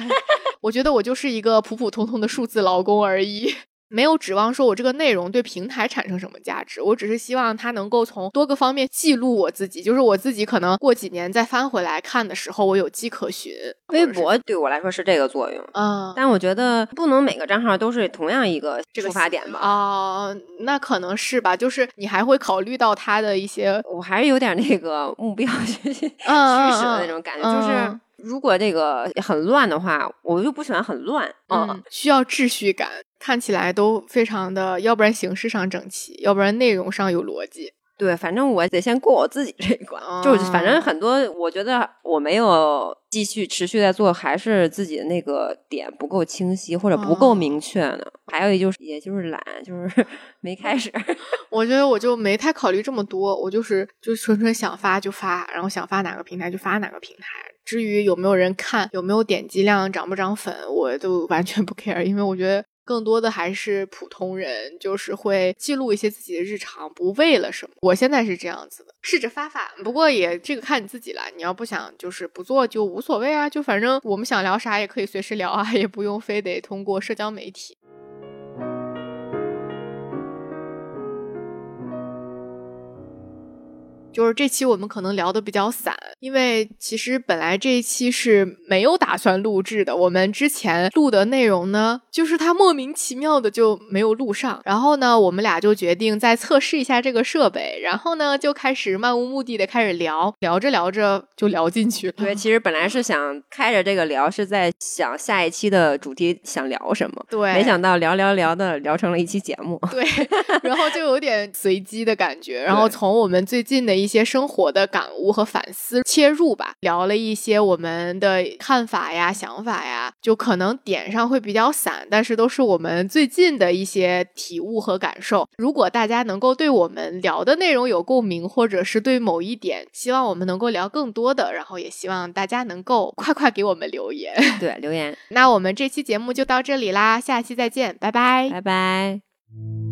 我觉得我就是一个普普通通的数字劳工而已。没有指望说我这个内容对平台产生什么价值，我只是希望它能够从多个方面记录我自己，就是我自己可能过几年再翻回来看的时候，我有迹可循。微博对我来说是这个作用，嗯，但我觉得不能每个账号都是同样一个出发点吧？啊，那可能是吧，就是你还会考虑到它的一些，我还是有点那个目标趋势 的那种感觉，就是。如果这个很乱的话，我就不喜欢很乱。嗯，需要秩序感，看起来都非常的，要不然形式上整齐，要不然内容上有逻辑。对，反正我得先过我自己这一关。就是反正很多，我觉得我没有继续持续在做，还是自己的那个点不够清晰或者不够明确呢。还有一就是，也就是懒，就是 没开始。我觉得我就没太考虑这么多，我就是就纯纯想发就发，然后想发哪个平台就发哪个平台。至于有没有人看，有没有点击量，涨不涨粉，我都完全不 care，因为我觉得。更多的还是普通人，就是会记录一些自己的日常，不为了什么。我现在是这样子的，试着发发。不过也这个看你自己了，你要不想就是不做就无所谓啊，就反正我们想聊啥也可以随时聊啊，也不用非得通过社交媒体。就是这期我们可能聊的比较散，因为其实本来这一期是没有打算录制的。我们之前录的内容呢，就是它莫名其妙的就没有录上。然后呢，我们俩就决定再测试一下这个设备，然后呢就开始漫无目的的开始聊，聊着聊着就聊进去了。对，其实本来是想开着这个聊，是在想下一期的主题想聊什么。对，没想到聊聊聊的聊成了一期节目。对，然后就有点随机的感觉。然后从我们最近的。一些生活的感悟和反思切入吧，聊了一些我们的看法呀、想法呀，就可能点上会比较散，但是都是我们最近的一些体悟和感受。如果大家能够对我们聊的内容有共鸣，或者是对某一点希望我们能够聊更多的，然后也希望大家能够快快给我们留言。对，留言。那我们这期节目就到这里啦，下期再见，拜拜，拜拜。